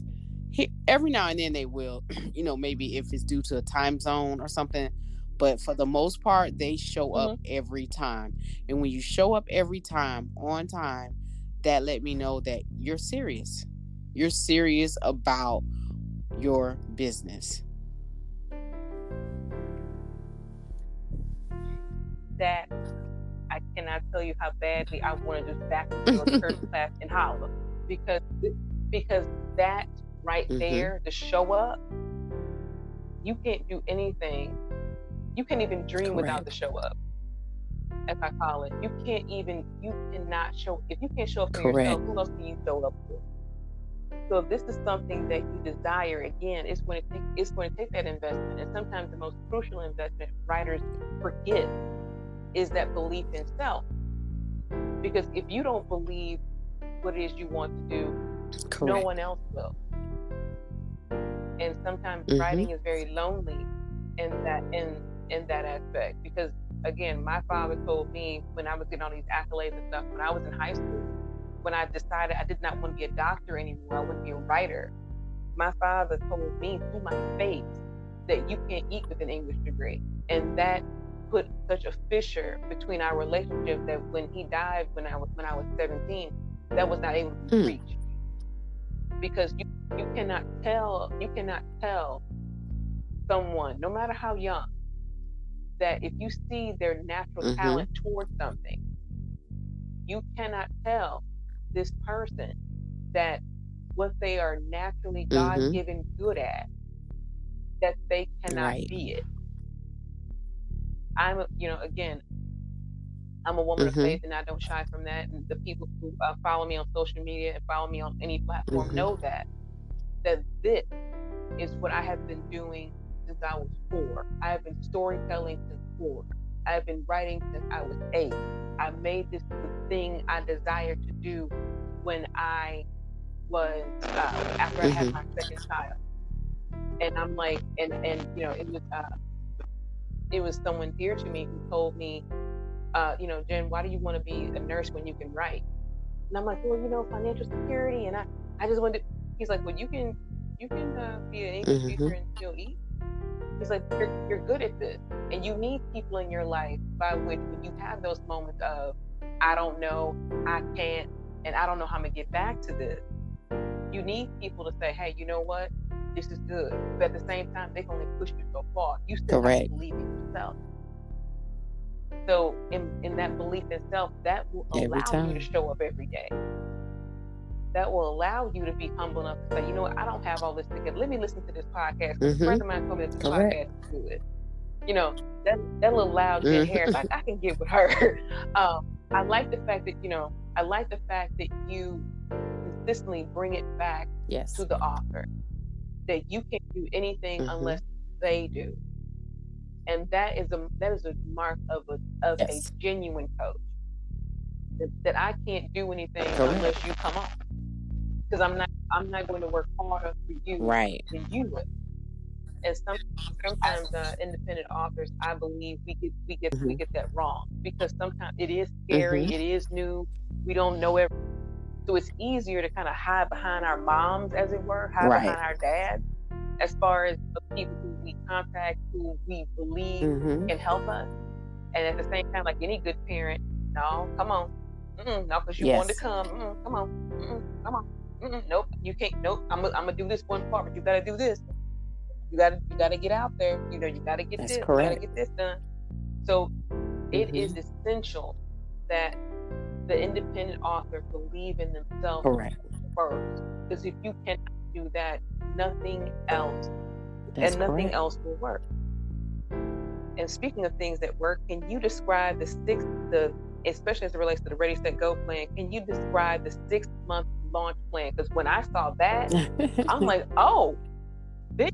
B: every now and then they will, you know, maybe if it's due to a time zone or something. But for the most part, they show mm-hmm. up every time. And when you show up every time on time, that let me know that you're serious. You're serious about your business.
C: That I cannot tell you how badly I want to just back into a church class and holler because because that right mm-hmm. there to show up, you can't do anything. You can't even dream Correct. without the show up, as I call it. You can't even, you cannot show, if you can't show up for Correct. yourself, who else can you show up for? So if this is something that you desire, again, it's going to take it's going to take that investment. And sometimes the most crucial investment writers forget is that belief in self. Because if you don't believe what it is you want to do, Correct. no one else will and sometimes mm-hmm. writing is very lonely in that in in that aspect because again my father told me when i was getting all these accolades and stuff when i was in high school when i decided i did not want to be a doctor anymore i want to be a writer my father told me to my face that you can't eat with an english degree and that put such a fissure between our relationship that when he died when i was when i was 17 that was not able to be mm. reached because you you cannot tell you cannot tell someone no matter how young that if you see their natural mm-hmm. talent towards something you cannot tell this person that what they are naturally mm-hmm. god-given good at that they cannot right. be it i'm you know again I'm a woman mm-hmm. of faith and I don't shy from that. And the people who uh, follow me on social media and follow me on any platform mm-hmm. know that that this is what I have been doing since I was four. I have been storytelling since four. I have been writing since I was eight. I made this the thing I desired to do when I was uh, after I had mm-hmm. my second child. And I'm like, and and you know, it was uh, it was someone dear to me who told me, uh, you know, Jen, why do you want to be a nurse when you can write? And I'm like, well, you know, financial security, and I I just wanted. To, He's like, well, you can you can uh, be an English mm-hmm. speaker and still eat. He's like, you're, you're good at this, and you need people in your life by which when you have those moments of, I don't know, I can't, and I don't know how I'm gonna get back to this. you need people to say, hey, you know what? This is good. But at the same time, they can only push you so far. You still Correct. have to believe in yourself. So in, in that belief in self, that will allow you to show up every day. That will allow you to be humble enough to say, you know what, I don't have all this together. Let me listen to this podcast. Mm-hmm. A friend of mine told me this Correct. podcast is good. You know, that that little loud Jen mm-hmm. Harris, I, I, can get with her. Um, I like the fact that, you know, I like the fact that you consistently bring it back yes. to the author. That you can't do anything mm-hmm. unless they do and that is a that is a mark of a of yes. a genuine coach. That, that, I can't do anything Correct. unless you come on, because I'm not I'm not going to work harder for you
B: right.
C: than you would. And some, sometimes uh, independent authors, I believe we get we get mm-hmm. we get that wrong because sometimes it is scary, mm-hmm. it is new, we don't know everything. So it's easier to kind of hide behind our moms, as it were, hide right. behind our dads, as far as the people who we contact who we believe mm-hmm. can help us. And at the same time, like any good parent, no, come on. Mm-mm, no, because you yes. wanted to come. Mm-mm, come on. Mm-mm, come on. Nope, you can't. Nope, I'm gonna do this one part, but you gotta do this. You gotta you gotta get out there. You know, you gotta get That's this. Correct. You gotta get this done. So it mm-hmm. is essential that the independent author believe in themselves correct. first. Because if you cannot do that, nothing else That's and nothing correct. else will work. And speaking of things that work, can you describe the six the especially as it relates to the Readi-Set Go plan? Can you describe the six month launch plan? Because when I saw that, I'm like, oh, this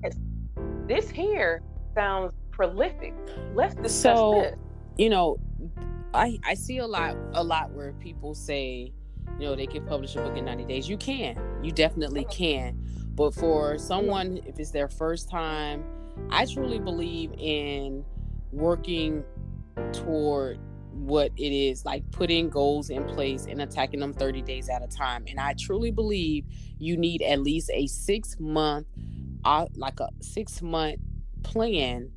C: this here sounds prolific. Let's discuss so, this.
B: You know, I I see a lot a lot where people say, you know, they can publish a book in 90 days. You can. You definitely can. But for someone, if it's their first time, I truly believe in working toward what it is like putting goals in place and attacking them 30 days at a time and i truly believe you need at least a six month uh, like a six month plan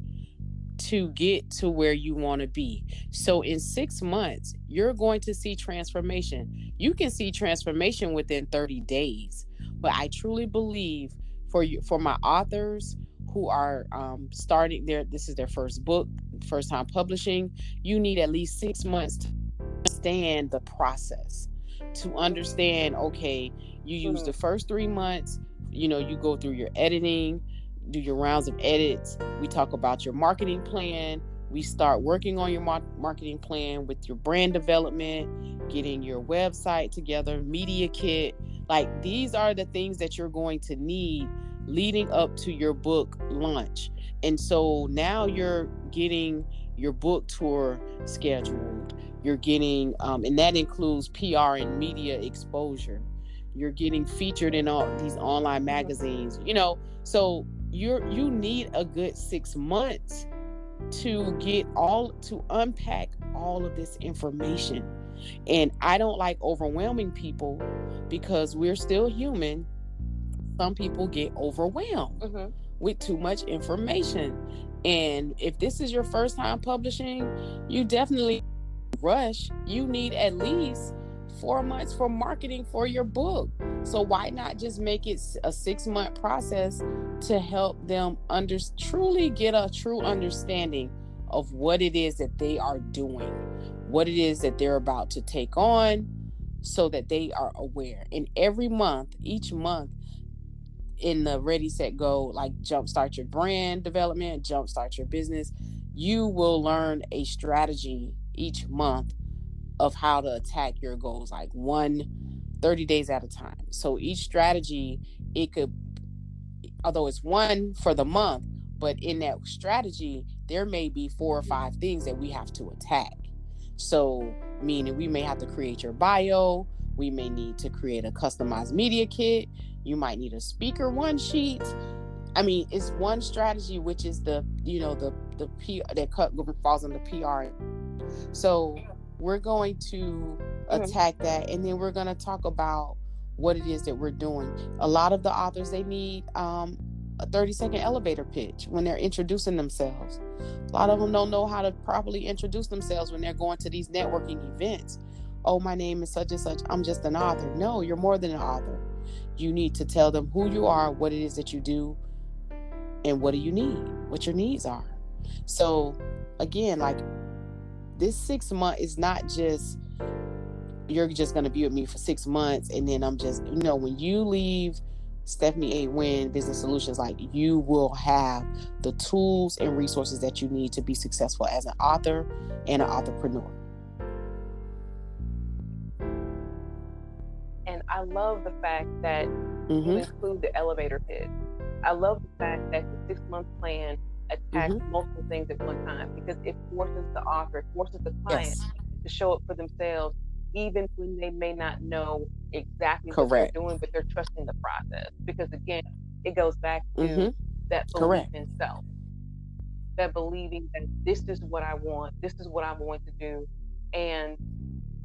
B: to get to where you want to be. So in six months you're going to see transformation. You can see transformation within 30 days but I truly believe for you for my authors who are um, starting their this is their first book, first time publishing, you need at least six months to understand the process. To understand, okay, you use the mm-hmm. first three months, you know, you go through your editing, do your rounds of edits. We talk about your marketing plan. We start working on your marketing plan with your brand development, getting your website together, media kit, like these are the things that you're going to need leading up to your book launch. And so now you're getting your book tour scheduled. You're getting, um, and that includes PR and media exposure. You're getting featured in all these online magazines. You know, so you're you need a good six months to get all to unpack all of this information and I don't like overwhelming people because we're still human. Some people get overwhelmed mm-hmm. With too much information. And if this is your first time publishing, you definitely rush. You need at least four months for marketing for your book. So why not just make it a six month process to help them under truly get a true understanding of what it is that they are doing what it is that they're about to take on so that they are aware. And every month, each month in the Readi-Set Go, like jumpstart your brand development, jumpstart your business, you will learn a strategy each month of how to attack your goals, like one 30 days at a time. So each strategy, it could, although it's one for the month, but in that strategy, there may be four or five things that we have to attack. So, meaning we may have to create your bio, we may need to create a customized media kit, you might need a speaker one sheet. I mean, it's one strategy, which is the, you know, the, the P that cut falls on the PR. So, we're going to mm-hmm. attack that and then we're going to talk about what it is that we're doing. A lot of the authors, they need um, a 30 second elevator pitch when they're introducing themselves. A lot of them don't know how to properly introduce themselves when they're going to these networking events. Oh, my name is such and such. I'm just an author. No, you're more than an author. You need to tell them who you are, what it is that you do, and what do you need, what your needs are. So, again, like this six month is not just you're just going to be with me for six months and then I'm just, you know, when you leave Stephanie A. Wynn Business Solutions, like you will have the tools and resources that you need to be successful as an author and an entrepreneur.
C: I love the fact that mm-hmm. you include the elevator pitch. I love the fact that the six month plan attacks mm-hmm. multiple things at one time because it forces the author, it forces the client yes. to show up for themselves even when they may not know exactly Correct. what they're doing, but they're trusting the process. Because again, it goes back to mm-hmm. that belief Correct. in self. That believing that this is what I want, this is what I'm going to do. And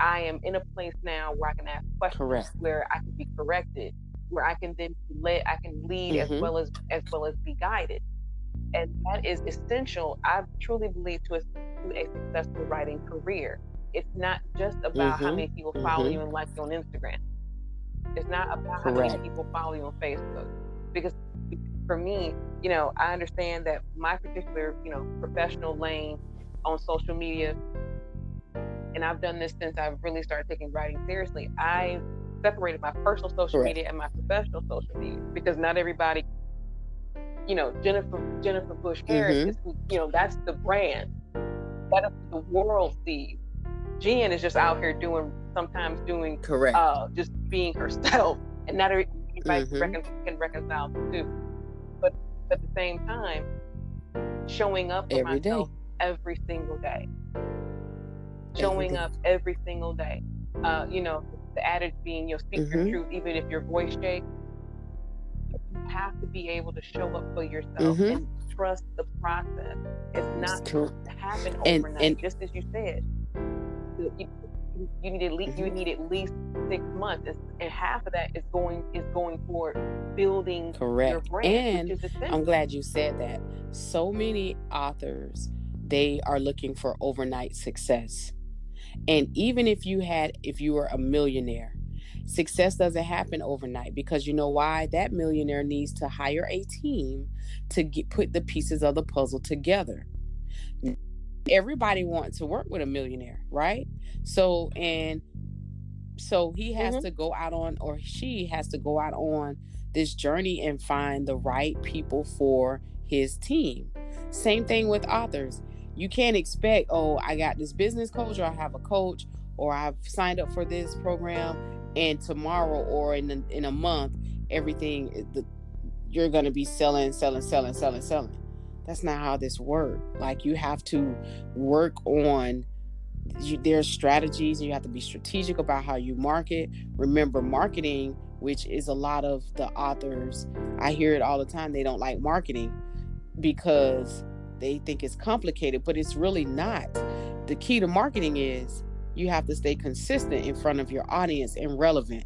C: I am in a place now where I can ask questions, Correct. where I can be corrected, where I can then let I can lead mm-hmm. as well as as well as be guided. And that is essential, I truly believe, to a, to a successful writing career it's not just about mm-hmm. how many people follow mm-hmm. you and like you on Instagram. It's not about Correct. how many people follow you on Facebook. Because for me, you know, I understand that my particular, you know, professional lane on social media, and I've done this since I've really started taking writing seriously. I separated my personal social Correct. media and my professional social media because not everybody, you know, Jennifer Jennifer Bush Harris mm-hmm. is, you know, that's the brand. That is the world sees. Jen is just out here doing sometimes doing
B: correct,
C: uh, just being herself, and not everybody mm-hmm. recon- can reconcile the two. But at the same time, showing up for every myself day. every single day, showing up every single day. Uh, you know, the adage being, you know, speak mm-hmm. your truth, even if your voice shakes. You have to be able to show up for yourself mm-hmm. and trust the process. It's not to happen overnight, and, and, just as you said you, you need at least you mm-hmm. need at least six months, and half of that is going is going toward building
B: correct.
C: your brand.
B: And I'm glad you said that. So many authors they are looking for overnight success, and even if you had if you were a millionaire, success doesn't happen overnight because you know why that millionaire needs to hire a team to get put the pieces of the puzzle together everybody wants to work with a millionaire, right? So and so he has mm-hmm. to go out on or she has to go out on this journey and find the right people for his team. Same thing with authors. You can't expect, oh, I got this business coach or I have a coach or I've signed up for this program and tomorrow or in a, in a month everything eh, the, you're going to be selling selling selling selling selling that's not how this works. Like you have to work on you, there's strategies you have to be strategic about how you market. Remember marketing, which is a lot of the authors. I hear it all the time. They don't like marketing because they think it's complicated, but it's really not. The key to marketing is you have to stay consistent in front of your audience and relevant.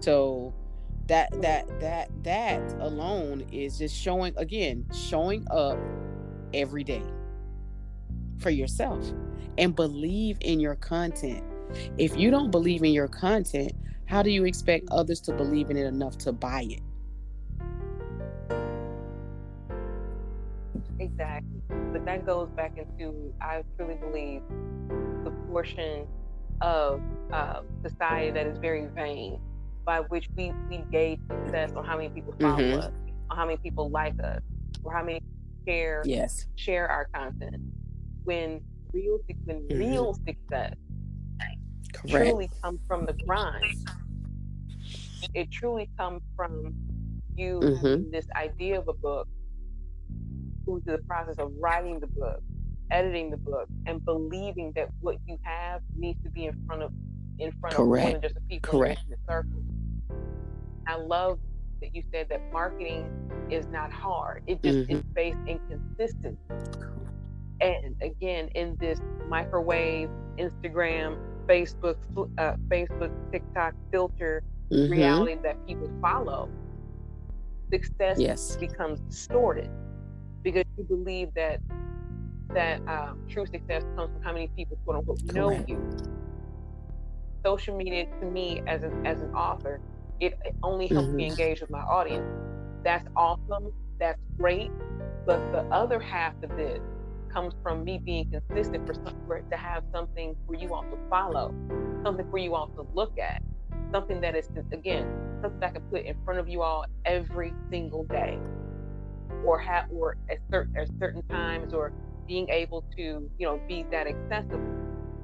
B: So that that that that alone is just showing again showing up every day for yourself and believe in your content if you don't believe in your content how do you expect others to believe in it enough to buy it
C: exactly but that goes back into i truly believe the portion of uh, society that is very vain by which we, we gauge success on how many people follow mm-hmm. us, on how many people like us, or how many share
B: yes.
C: share our content. When real when mm-hmm. real success Correct. truly comes from the grind, it truly comes from you mm-hmm. this idea of a book, going through the process of writing the book, editing the book, and believing that what you have needs to be in front of in front Correct. of more than just the people Correct. in the circle. I love that you said that marketing is not hard. It just mm-hmm. is based in consistency. And again, in this microwave, Instagram, Facebook, uh, Facebook, TikTok filter mm-hmm. reality that people follow, success yes. becomes distorted because you believe that that um, true success comes from how many people quote unquote know you social media to me as an as an author, it, it only helps mm-hmm. me engage with my audience. That's awesome. That's great. But the other half of this comes from me being consistent for, for to have something for you all to follow, something for you all to look at, something that is again something I can put in front of you all every single day, or have or at certain at certain times, or being able to you know be that accessible.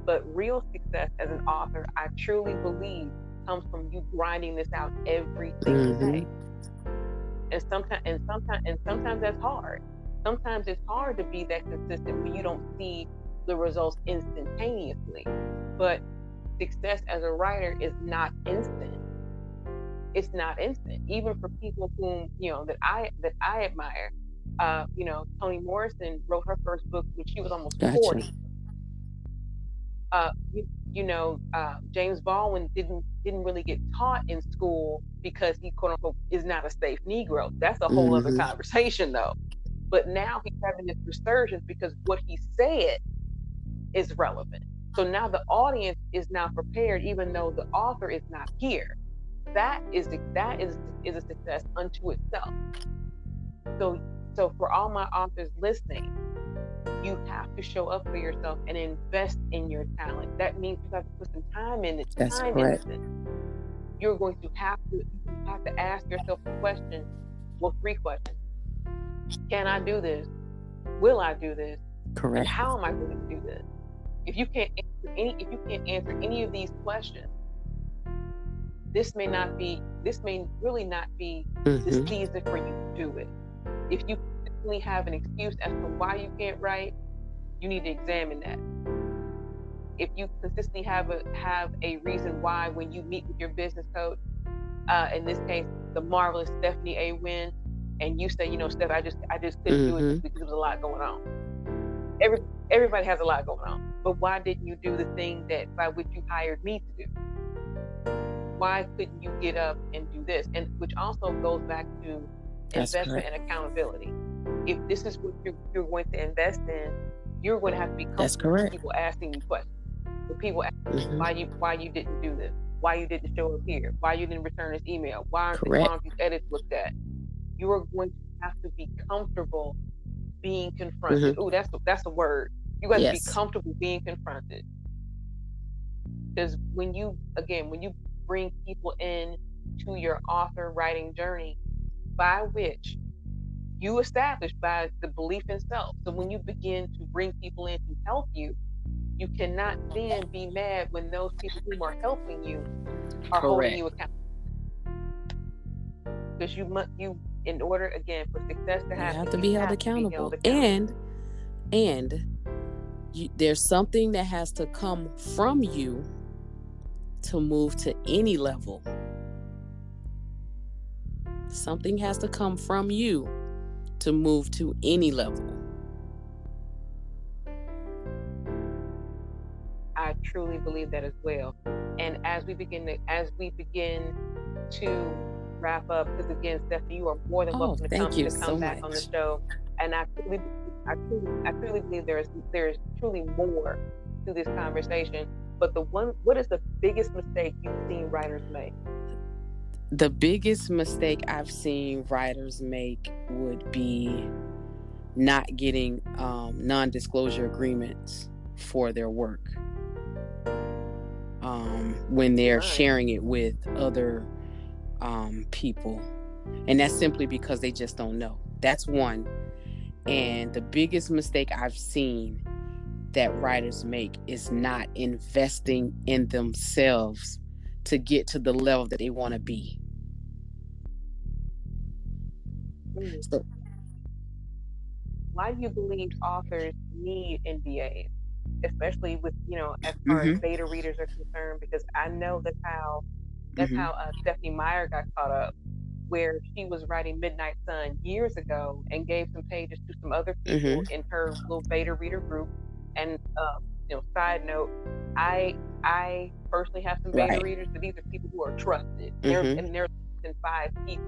C: But real success as an author, I truly believe, comes from you grinding this out every single mm-hmm. day. And sometimes and sometimes and sometimes that's hard. Sometimes it's hard to be that consistent when you don't see the results instantaneously. But success as a writer is not instant. It's not instant. Even for people whom, you know, that I that I admire. Uh, you know, Toni Morrison wrote her first book when she was almost gotcha. 40. Uh, you, you know, uh, James Baldwin didn't didn't really get taught in school because he quote unquote is not a safe Negro. That's a whole mm-hmm. other conversation though. But now he's having this resurgence because what he said is relevant. So now the audience is now prepared, even though the author is not here. That is that is is a success unto itself. So so for all my authors listening, you have to show up for yourself and invest in your talent. That means you have to put some time in it.
B: That's
C: time
B: correct.
C: You're going to have to you have to ask yourself a question. Well, three questions. Can I do this? Will I do this?
B: Correct. And
C: how am I going to do this? If you can't answer any, if you can't answer any of these questions, this may not be, this may really not be mm-hmm. the season for you to do it. If you only have an excuse as to why you can't write, you need to examine that. If you consistently have a have a reason why when you meet with your business coach, uh, in this case, the marvelous Stephanie A. Wynn, and you say, you know, Steph, I just I just couldn't mm-hmm. do it because there was a lot going on. Every everybody has a lot going on. But why didn't you do the thing that by which you hired me to do? Why couldn't you get up and do this? And which also goes back to That's investment correct. and accountability. If this is what you're, you're, going to invest in, you're going to have to be
B: That's correct.
C: people asking you questions. The people asking mm-hmm. why you why you didn't do this, why you didn't show up here, why you didn't return this email, why aren't, why aren't these edits looked at? You are going to have to be comfortable being confronted. Mm-hmm. Oh, that's that's a word you got yes. to be comfortable being confronted. Because when you, again, when you bring people in to your author writing journey, by which you establish by the belief in self. So when you begin to bring people in to help you, you cannot then be mad when those people who are helping you are Correct. holding you accountable. Because you must you in order again for success to happen,
B: you have to be held accountable. Be held accountable. And and you, there's something that has to come from you to move to any level. Something has to come from you to move to any level.
C: I truly believe that as well. And as we begin to as we begin to wrap up, because again, Stephanie, you are more than oh, welcome to come to come so back much. on the show. And I truly I truly, I truly believe there is there is truly more to this conversation. But the one, what is the biggest mistake you've seen writers make?
B: The biggest mistake I've seen writers make would be not getting um, non-disclosure agreements for their work um, when they're right. sharing it with other um, people, and that's simply because they just don't know. That's one. And the biggest mistake I've seen that writers make is not investing in themselves to get to the level that they want to be.
C: Mm. So, why do you believe authors need NDAs, especially with you know as far mm-hmm. as beta readers are concerned? Because I know that's how that's mm-hmm. how uh, Stephenie Meyer got caught up where she was writing Midnight Sun years ago and gave some pages to some other people mm-hmm. in her little beta reader group. And um, you know, side note, I I personally have some beta right. readers, but these are people who are trusted. Mm-hmm. They're, and they're than five people.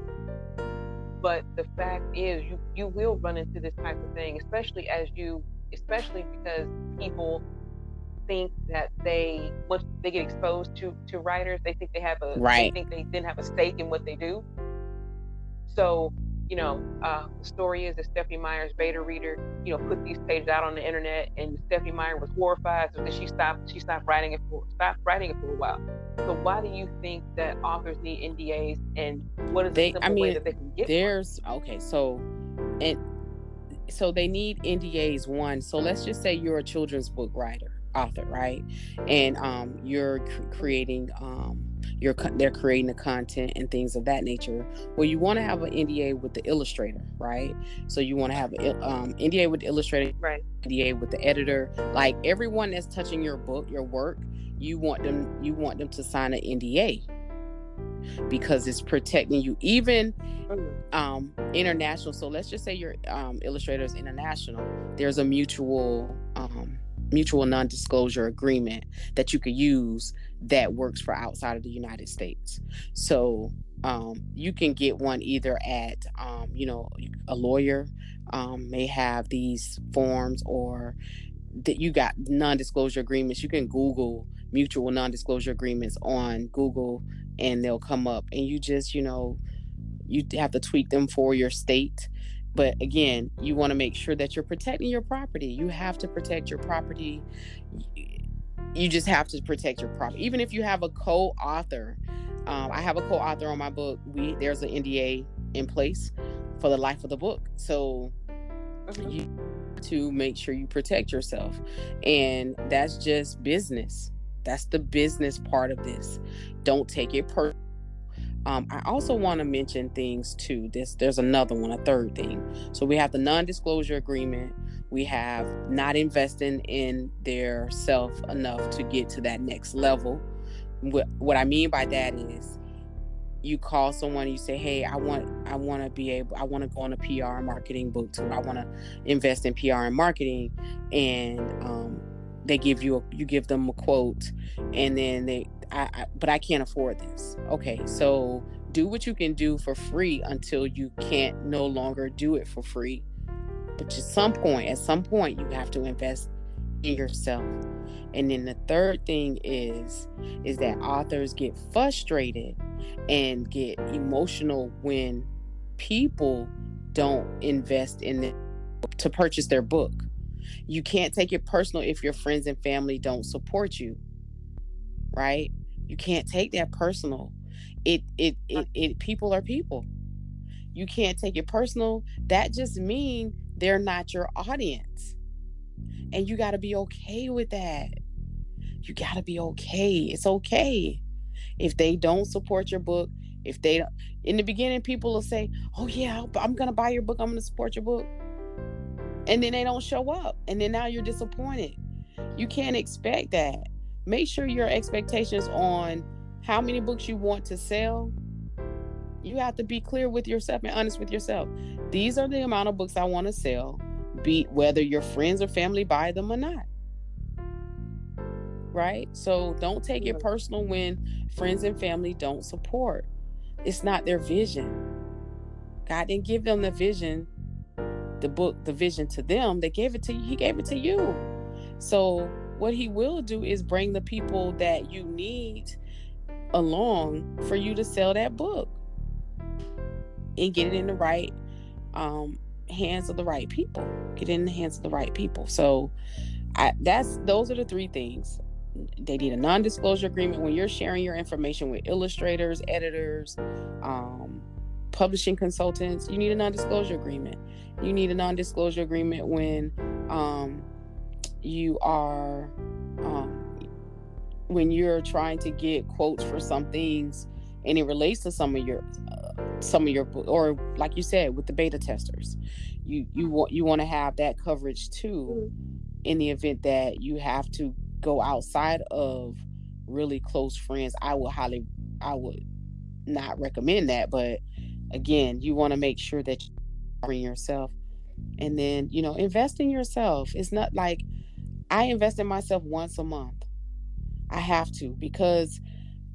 C: But the fact is, you you will run into this type of thing, especially as you, especially because people think that they once they get exposed to to writers, they think they have a
B: right.
C: They think they didn't have a stake in what they do. So you know, uh, the story is that Stephenie Meyer's beta reader, you know, put these pages out on the internet, and Stephenie Meyer was horrified, so that she stopped. She stopped writing it for stopped writing it for a while. So why do you think that authors need NDAs, and what is
B: they,
C: the simple
B: I mean,
C: way that they can get?
B: There's one? okay, so and so they need NDAs. One, so let's just say you're a children's book writer, author, right? And um, you're creating um you're they're creating the content and things of that nature. Well, you want to have an NDA with the illustrator, right? So you want to have an um, NDA with the illustrator,
C: right?
B: NDA with the editor. Like everyone that's touching your book, your work, you want them you want them to sign an NDA because it's protecting you even mm. um international so let's just say your um illustrator is international there's a mutual um mutual non-disclosure agreement that you could use that works for outside of the United States. So um, you can get one either at um, you know a lawyer um, may have these forms or that you got non-disclosure agreements. You can Google mutual non-disclosure agreements on Google and they'll come up and you just you know you have to tweak them for your state but again, you want to make sure that you're protecting your property. You have to protect your property. You just have to protect your property. Even if you have a co-author, um, I have a co-author on my book. We there's an NDA in place for the life of the book. So mm-hmm. you to make sure you protect yourself, and that's just business. That's the business part of this. Don't take it personal um, I also want to mention things too. This there's another one, a third thing. So we have the non-disclosure agreement. We have not investing in their self enough to get to that next level. What what I mean by that is you call someone you say hey i want i want to be able i want to go on a pr marketing book tour i want to invest in pr and marketing and um, they give you a you give them a quote and then they I, I, but I can't afford this. Okay, so do what you can do for free until you can't no longer do it for free. But at some point, at some point, you have to invest in yourself. And then the third thing is is that authors get frustrated and get emotional when people don't invest in to purchase their book. You can't take it personal if your friends and family don't support you. Right? You can't take that personal. It it uh it, it people are people. You can't take it personal. That just means they're not your audience. And you got to be okay with that. You got to be okay. It's okay. If they don't support your book, if they don't, in the beginning, people will say, Oh, yeah, I'm going to buy your book. I'm going to support your book. And then they don't show up. And then now you're disappointed. You can't expect that make sure your expectations on how many books you want to sell. You have to be clear with yourself and honest with yourself. These are the amount of books i want to sell be whether your friends or family buy them or not. Right? So don't take it personal when friends and family don't support. It's not their vision. God didn't give them the vision the book the vision to them. They gave it to you he gave it to you. So what he will do is bring the people that you need along for you to sell that book and get it in the right um, hands of the right people get it in the hands of the right people. So I, that's those are the three things. They need a non-disclosure agreement when you're sharing your information with illustrators editors um, publishing consultants. You need a non-disclosure agreement. You need a non-disclosure agreement when um, you are um, when you're trying to get quotes for some things and it relates to some of your uh, some of your or like you said with the beta testers you you want you want to have that coverage too mm-hmm. in the event that you have to go outside of really close friends i would highly i would not recommend that but again you want to make sure that you're yourself and then you know invest in yourself it's not like I invest in myself once a month. I have to because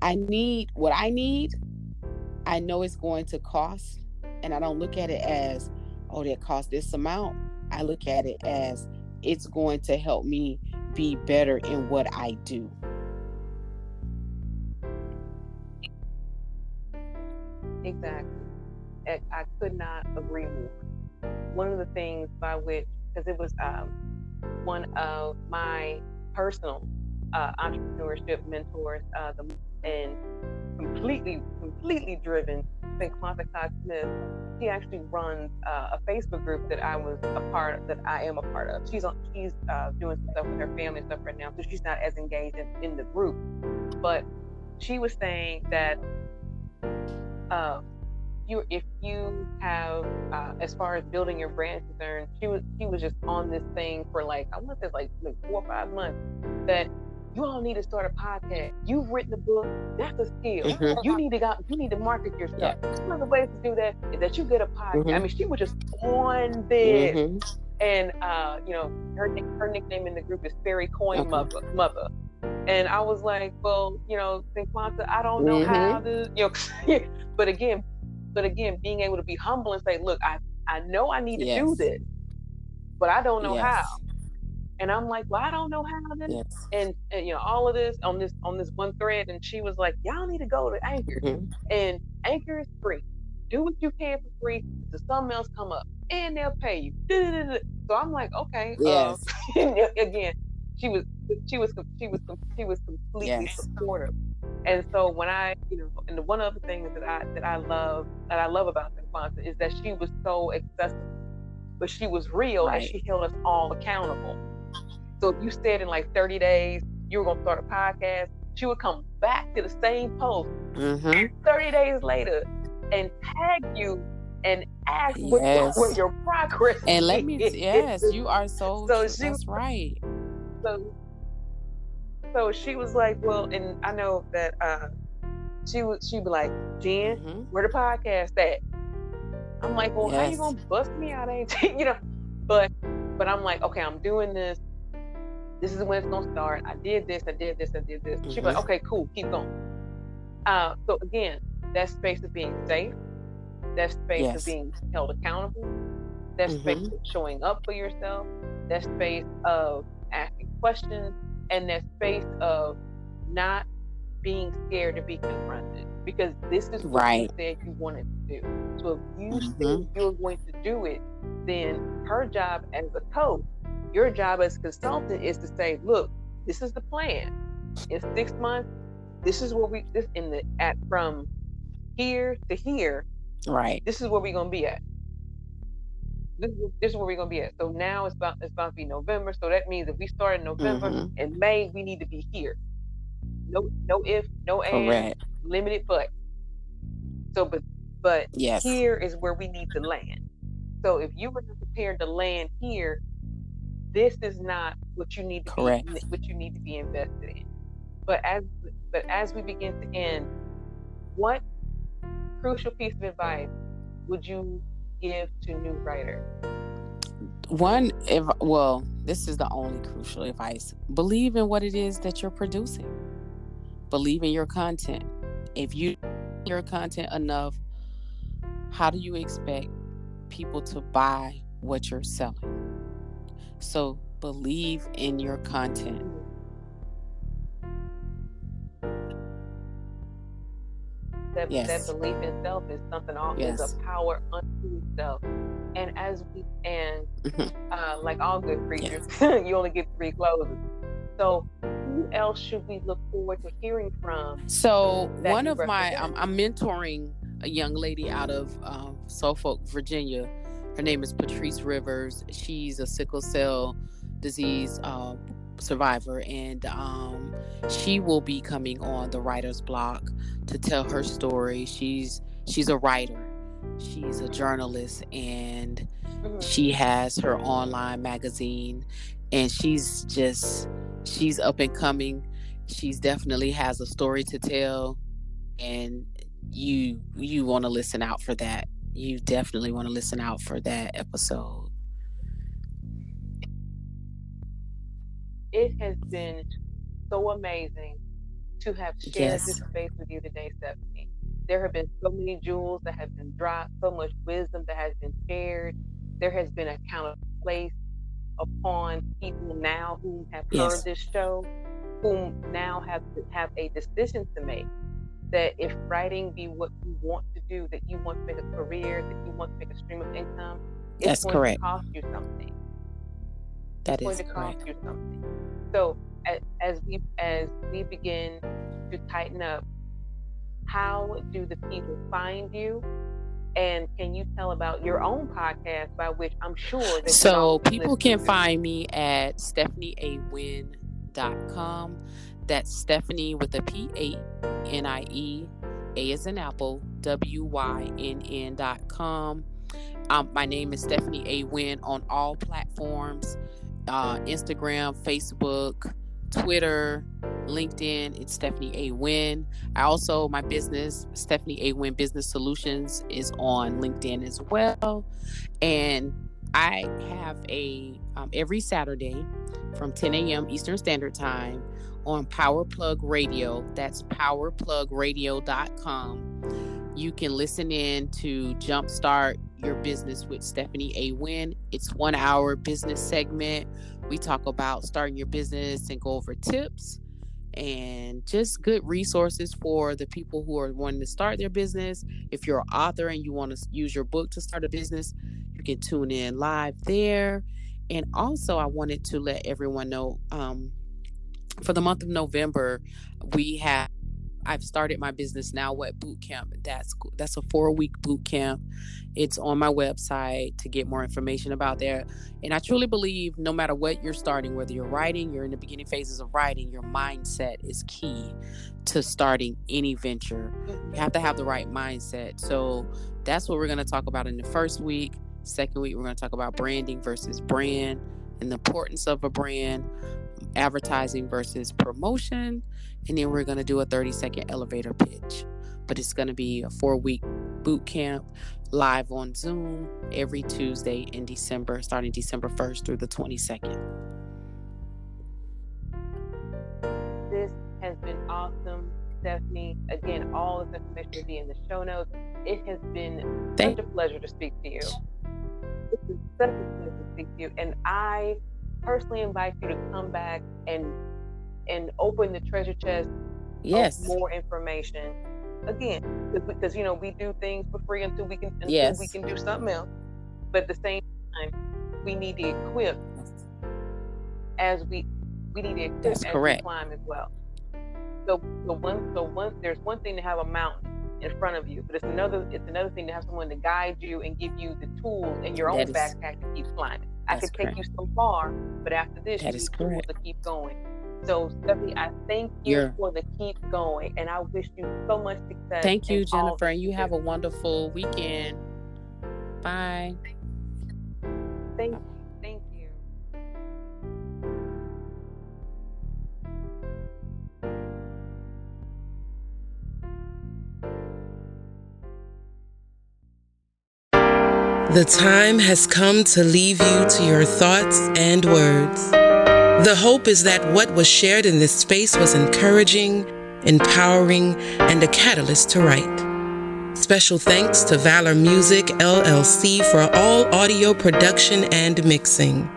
B: I need what I need. I know it's going to cost, and I don't look at it as, oh, that cost this amount. I look at it as it's going to help me be better in what I do.
C: Exactly. I could not agree more. One of the things by which, because it was um, one of my personal uh, entrepreneurship mentors, uh, the, and completely, completely driven, St. Clontha Cox Smith. She actually runs uh, a Facebook group that I was a part of, that I am a part of. She's on, she's uh, doing some stuff with her family stuff right now, so she's not as engaged in, in the group. But she was saying that uh, you if you have uh, as far as building your brand is concerned, she was she was just on this thing for like I want to say like like four or five months that you all need to start a podcast. You've written a book. That's a skill. Mm-hmm. You need to go. You need to market yourself. Yeah. One of the ways to do that is that you get a podcast. Mm-hmm. I mean, she was just on this, mm-hmm. and uh, you know, her her nickname in the group is Fairy Coin okay. Mother. Mother. And I was like, well, you know, Quanta, I don't know how mm-hmm. to, you know, but again, but again, being able to be humble and say, look, I, I know I need to yes. do this, but I don't know yes. how. And I'm like, well, I don't know how then. Yes. And, and, you know, all of this on this on this one thread. And she was like, y'all need to go to Anchor. Mm-hmm. And Anchor is free. Do what you can for free. To something else come up. And they'll pay you. So I'm like, okay. Uh, yes. again, she was she was she was she was completely yes. supportive. And so when I, you know, and the one other thing that I that I love that I love about Quanta is that she was so accessible, but she was real right. and she held us all accountable. So if you said in like 30 days you were gonna start a podcast, she would come back to the same post mm-hmm. 30 days later and tag you and ask yes. what, what, your progress
B: and let me yes you are so, so she, that's right
C: so so she was like, well, and I know that uh, she would she'd be like, Jen, mm-hmm. where the podcast at? I'm like, well, yes. how you gonna bust me out? Ain't you know? But but I'm like, okay, I'm doing this. This is when it's gonna start. I did this. I did this. I did this. Mm-hmm. She's like, okay, cool, keep going. Uh, so again, that space of being safe, that space yes. of being held accountable, that mm-hmm. space of showing up for yourself, that space of asking questions, and that space of not being scared to be confronted because this is what right. you said you wanted to do. So if you mm-hmm. you're going to do it, then her job as a coach, your job as a consultant is to say, look, this is the plan. In six months, this is where we this in the at from here to here.
B: Right.
C: This is where we're gonna be at this, this is where we're gonna be at. So now it's about it's about to be November. So that means if we start in November mm-hmm. and May, we need to be here. No, no if, no and, limited but. So, but but yes. here is where we need to land. So if you were prepared to land here, this is not what you need to Correct. be what you need to be invested in. But as but as we begin to end, what crucial piece of advice would you give to new writer?
B: One, if well, this is the only crucial advice. Believe in what it is that you're producing. Believe in your content. If you your content enough, how do you expect people to buy what you're selling? So believe in your content.
C: That, yes. that belief in self is something all yes. is a power unto itself. And as we and mm-hmm. uh, like all good preachers, yes. you only get three closes. So who else should we look forward to hearing from?
B: So one of my I'm, I'm, mentoring a young lady out of um, Suffolk, Virginia. Her name is Patrice Rivers. She's a sickle cell disease uh, survivor, and um, she will be coming on the writer's block to tell her story. She's she's a writer, she's a journalist, and mm-hmm. she has her online magazine, and she's just she's up and coming. She's definitely has a story to tell, and you you want to listen out for that. You definitely want to listen out for that episode.
C: It has been so amazing to have shared yes. this space with you today, Stephanie. There have been so many jewels that have been dropped, so much wisdom that has been shared. There has been a kind of place upon people now who have heard this show, who now have to have a decision to make that if writing be what you want to do, that you want to make a career, that you want to make a stream of income, it's
B: That's
C: going
B: correct.
C: to cost you something.
B: That is
C: going to cost
B: correct.
C: something. So as, as we as we begin to tighten up, how do the people find you? And can you tell about your own podcast by which I'm sure that
B: So people can find me at stephanieawynn.com. That's Stephanie with a P A N I E. A is in Apple, W Y N N dot com. Um, my name is Stephanie A. Wynn on all platforms uh, Instagram, Facebook, Twitter, LinkedIn. It's Stephanie A. Wynn. I also, my business, Stephanie A. Wynn Business Solutions, is on LinkedIn as well. And I have a um, every Saturday from 10 a.m. Eastern Standard Time on Power Plug Radio. That's powerplugradio.com. You can listen in to Jumpstart Your Business with Stephanie A. Wynn. It's one hour business segment. We talk about starting your business and go over tips and just good resources for the people who are wanting to start their business. If you're an author and you want to use your book to start a business, you can tune in live there. And also, I wanted to let everyone know um, for the month of November, we have I've started my business now what boot camp. That's that's a four week boot camp. It's on my website to get more information about there. And I truly believe no matter what you're starting, whether you're writing, you're in the beginning phases of writing, your mindset is key to starting any venture. You have to have the right mindset. So that's what we're going to talk about in the first week. Second week, we're going to talk about branding versus brand and the importance of a brand, advertising versus promotion. And then we're going to do a 30 second elevator pitch. But it's going to be a four week boot camp live on Zoom every Tuesday in December, starting December 1st through the 22nd.
C: This has been awesome, Stephanie. Again, all of the information will be in the show notes. It has been
B: Thank
C: such a pleasure to speak to you. It's been such a pleasure to speak to you, and I personally invite you to come back and and open the treasure chest
B: Yes.
C: of more information. Again, because- you know we do things for free until we can until
B: Yes.
C: we can do something else. But at the same time, we need to equip as we we need to equip
B: That's
C: as
B: correct.
C: we climb as well. So so one so one there's one thing to have a mountain in front of you, but it's another it's another thing to have someone to guide you and give you the tools in your own
B: That is-
C: backpack to keep climbing. I could take you so far, but after this,
B: That
C: you
B: is correct.
C: to keep going. So Stephanie, I thank you
B: You're-
C: for the keep going, and I wish you so much success.
B: Thank you, Jennifer. And you have a wonderful weekend. Bye.
C: Thank you. Thank you.
A: The time has come to leave you to your thoughts and words. The hope is that what was shared in this space was encouraging, empowering, and a catalyst to write. Special thanks to Valor Music LLC for all audio production and mixing.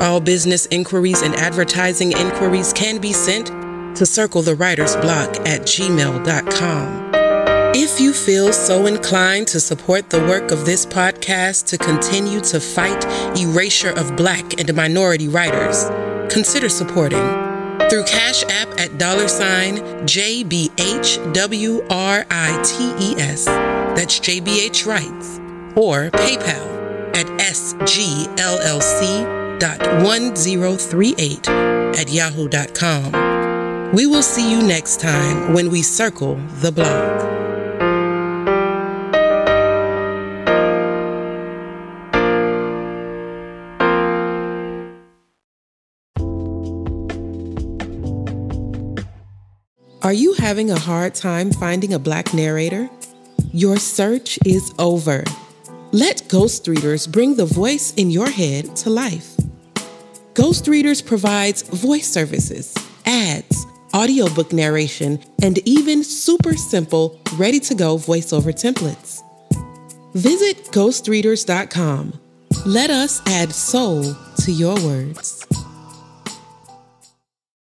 A: All business inquiries and advertising inquiries can be sent to circle the writer's block at gmail.com. If you feel so inclined to support the work of this podcast to continue to fight erasure of black and minority writers, consider supporting through Cash App at dollar sign JBHWRITES, that's JBH Writes, or PayPal at SGLLC.1038 at yahoo.com. We will see you next time when we circle the block. Are you having a hard time finding a black narrator? Your search is over. Let Ghost Readers bring the voice in your head to life. Ghost Readers provides voice services, ads, audiobook narration, and even super simple, ready to go voiceover templates. Visit ghostreaders.com. Let us add soul to your words.